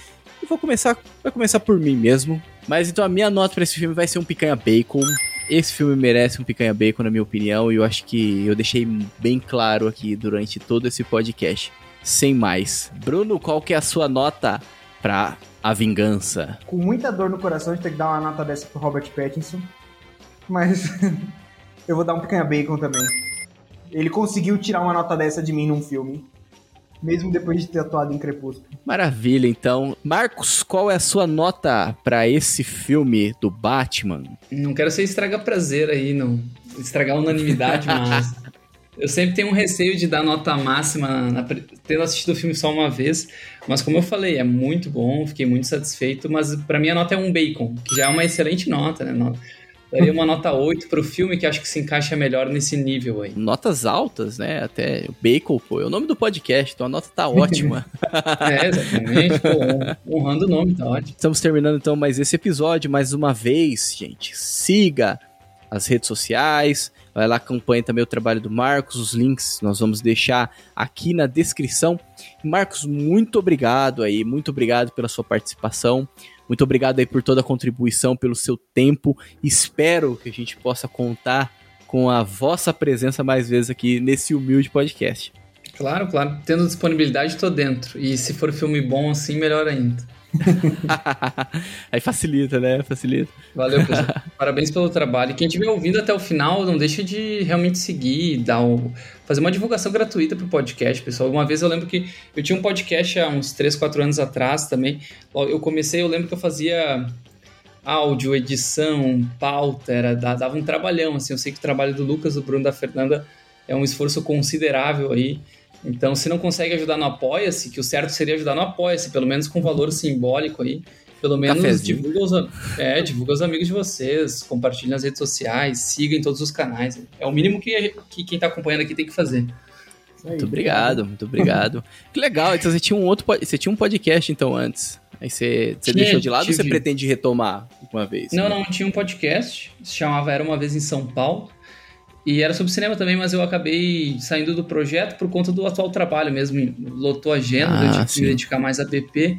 E vou começar, vai começar por mim mesmo. Mas então a minha nota para esse filme vai ser um picanha bacon. Esse filme merece um picanha bacon, na minha opinião, e eu acho que eu deixei bem claro aqui durante todo esse podcast. Sem mais. Bruno, qual que é a sua nota para A Vingança. Com muita dor no coração de ter que dar uma nota dessa pro Robert Pattinson. Mas eu vou dar um picanha bacon também. Ele conseguiu tirar uma nota dessa de mim num filme. Mesmo depois de ter atuado em Crepúsculo. Maravilha, então. Marcos, qual é a sua nota para esse filme do Batman? Não quero ser estraga prazer aí, não. Estragar a unanimidade, mas. Eu sempre tenho um receio de dar nota máxima, na, tendo assistido o filme só uma vez, mas como eu falei, é muito bom, fiquei muito satisfeito, mas para mim a nota é um bacon, que já é uma excelente nota, né? Daria uma nota 8 pro filme, que acho que se encaixa melhor nesse nível aí. Notas altas, né? Até Bacon, pô, é o nome do podcast, então a nota tá ótima. é, exatamente, pô, honrando o nome, tá ótimo. Estamos terminando então mais esse episódio, mais uma vez, gente. Siga as redes sociais, vai lá, acompanhe também o trabalho do Marcos, os links nós vamos deixar aqui na descrição. Marcos, muito obrigado aí, muito obrigado pela sua participação. Muito obrigado aí por toda a contribuição, pelo seu tempo. Espero que a gente possa contar com a vossa presença mais vezes aqui nesse humilde podcast. Claro, claro. Tendo disponibilidade, tô dentro. E se for filme bom assim, melhor ainda. Aí facilita, né? Facilita. Valeu, pessoal. Parabéns pelo trabalho. Quem estiver ouvindo até o final, não deixa de realmente seguir, dar um, fazer uma divulgação gratuita pro podcast, pessoal. Uma vez eu lembro que eu tinha um podcast há uns 3, 4 anos atrás também. Eu comecei, eu lembro que eu fazia áudio, edição, pauta, era, dava um trabalhão, assim. Eu sei que o trabalho do Lucas, do Bruno, da Fernanda é um esforço considerável aí. Então, se não consegue ajudar no Apoia-se, que o certo seria ajudar no Apoia-se, pelo menos com valor simbólico aí. Pelo menos divulga os, é, divulga os amigos de vocês, compartilhe nas redes sociais, siga em todos os canais. É o mínimo que, que quem está acompanhando aqui tem que fazer. Muito obrigado, muito obrigado. que legal, então você tinha um outro você tinha um podcast então antes. Aí você, você tinha, deixou de lado tive. ou você pretende retomar uma vez? Não, não, tinha um podcast, se chamava Era Uma Vez em São Paulo. E era sobre cinema também, mas eu acabei saindo do projeto por conta do atual trabalho mesmo. Lotou a agenda, ah, eu tive que me dedicar mais a BP.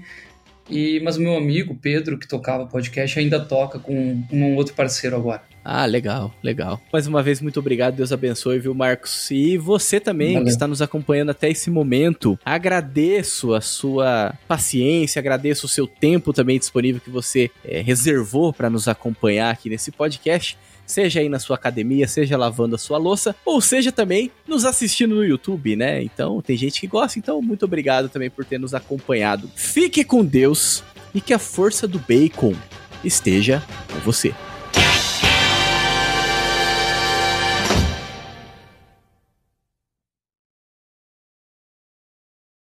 E, mas o meu amigo, Pedro, que tocava podcast, ainda toca com um outro parceiro agora. Ah, legal, legal. Mais uma vez, muito obrigado. Deus abençoe, viu, Marcos? E você também, Valeu. que está nos acompanhando até esse momento. Agradeço a sua paciência, agradeço o seu tempo também disponível que você é, reservou para nos acompanhar aqui nesse podcast seja aí na sua academia, seja lavando a sua louça, ou seja também nos assistindo no YouTube, né? Então tem gente que gosta, então muito obrigado também por ter nos acompanhado. Fique com Deus e que a força do bacon esteja com você.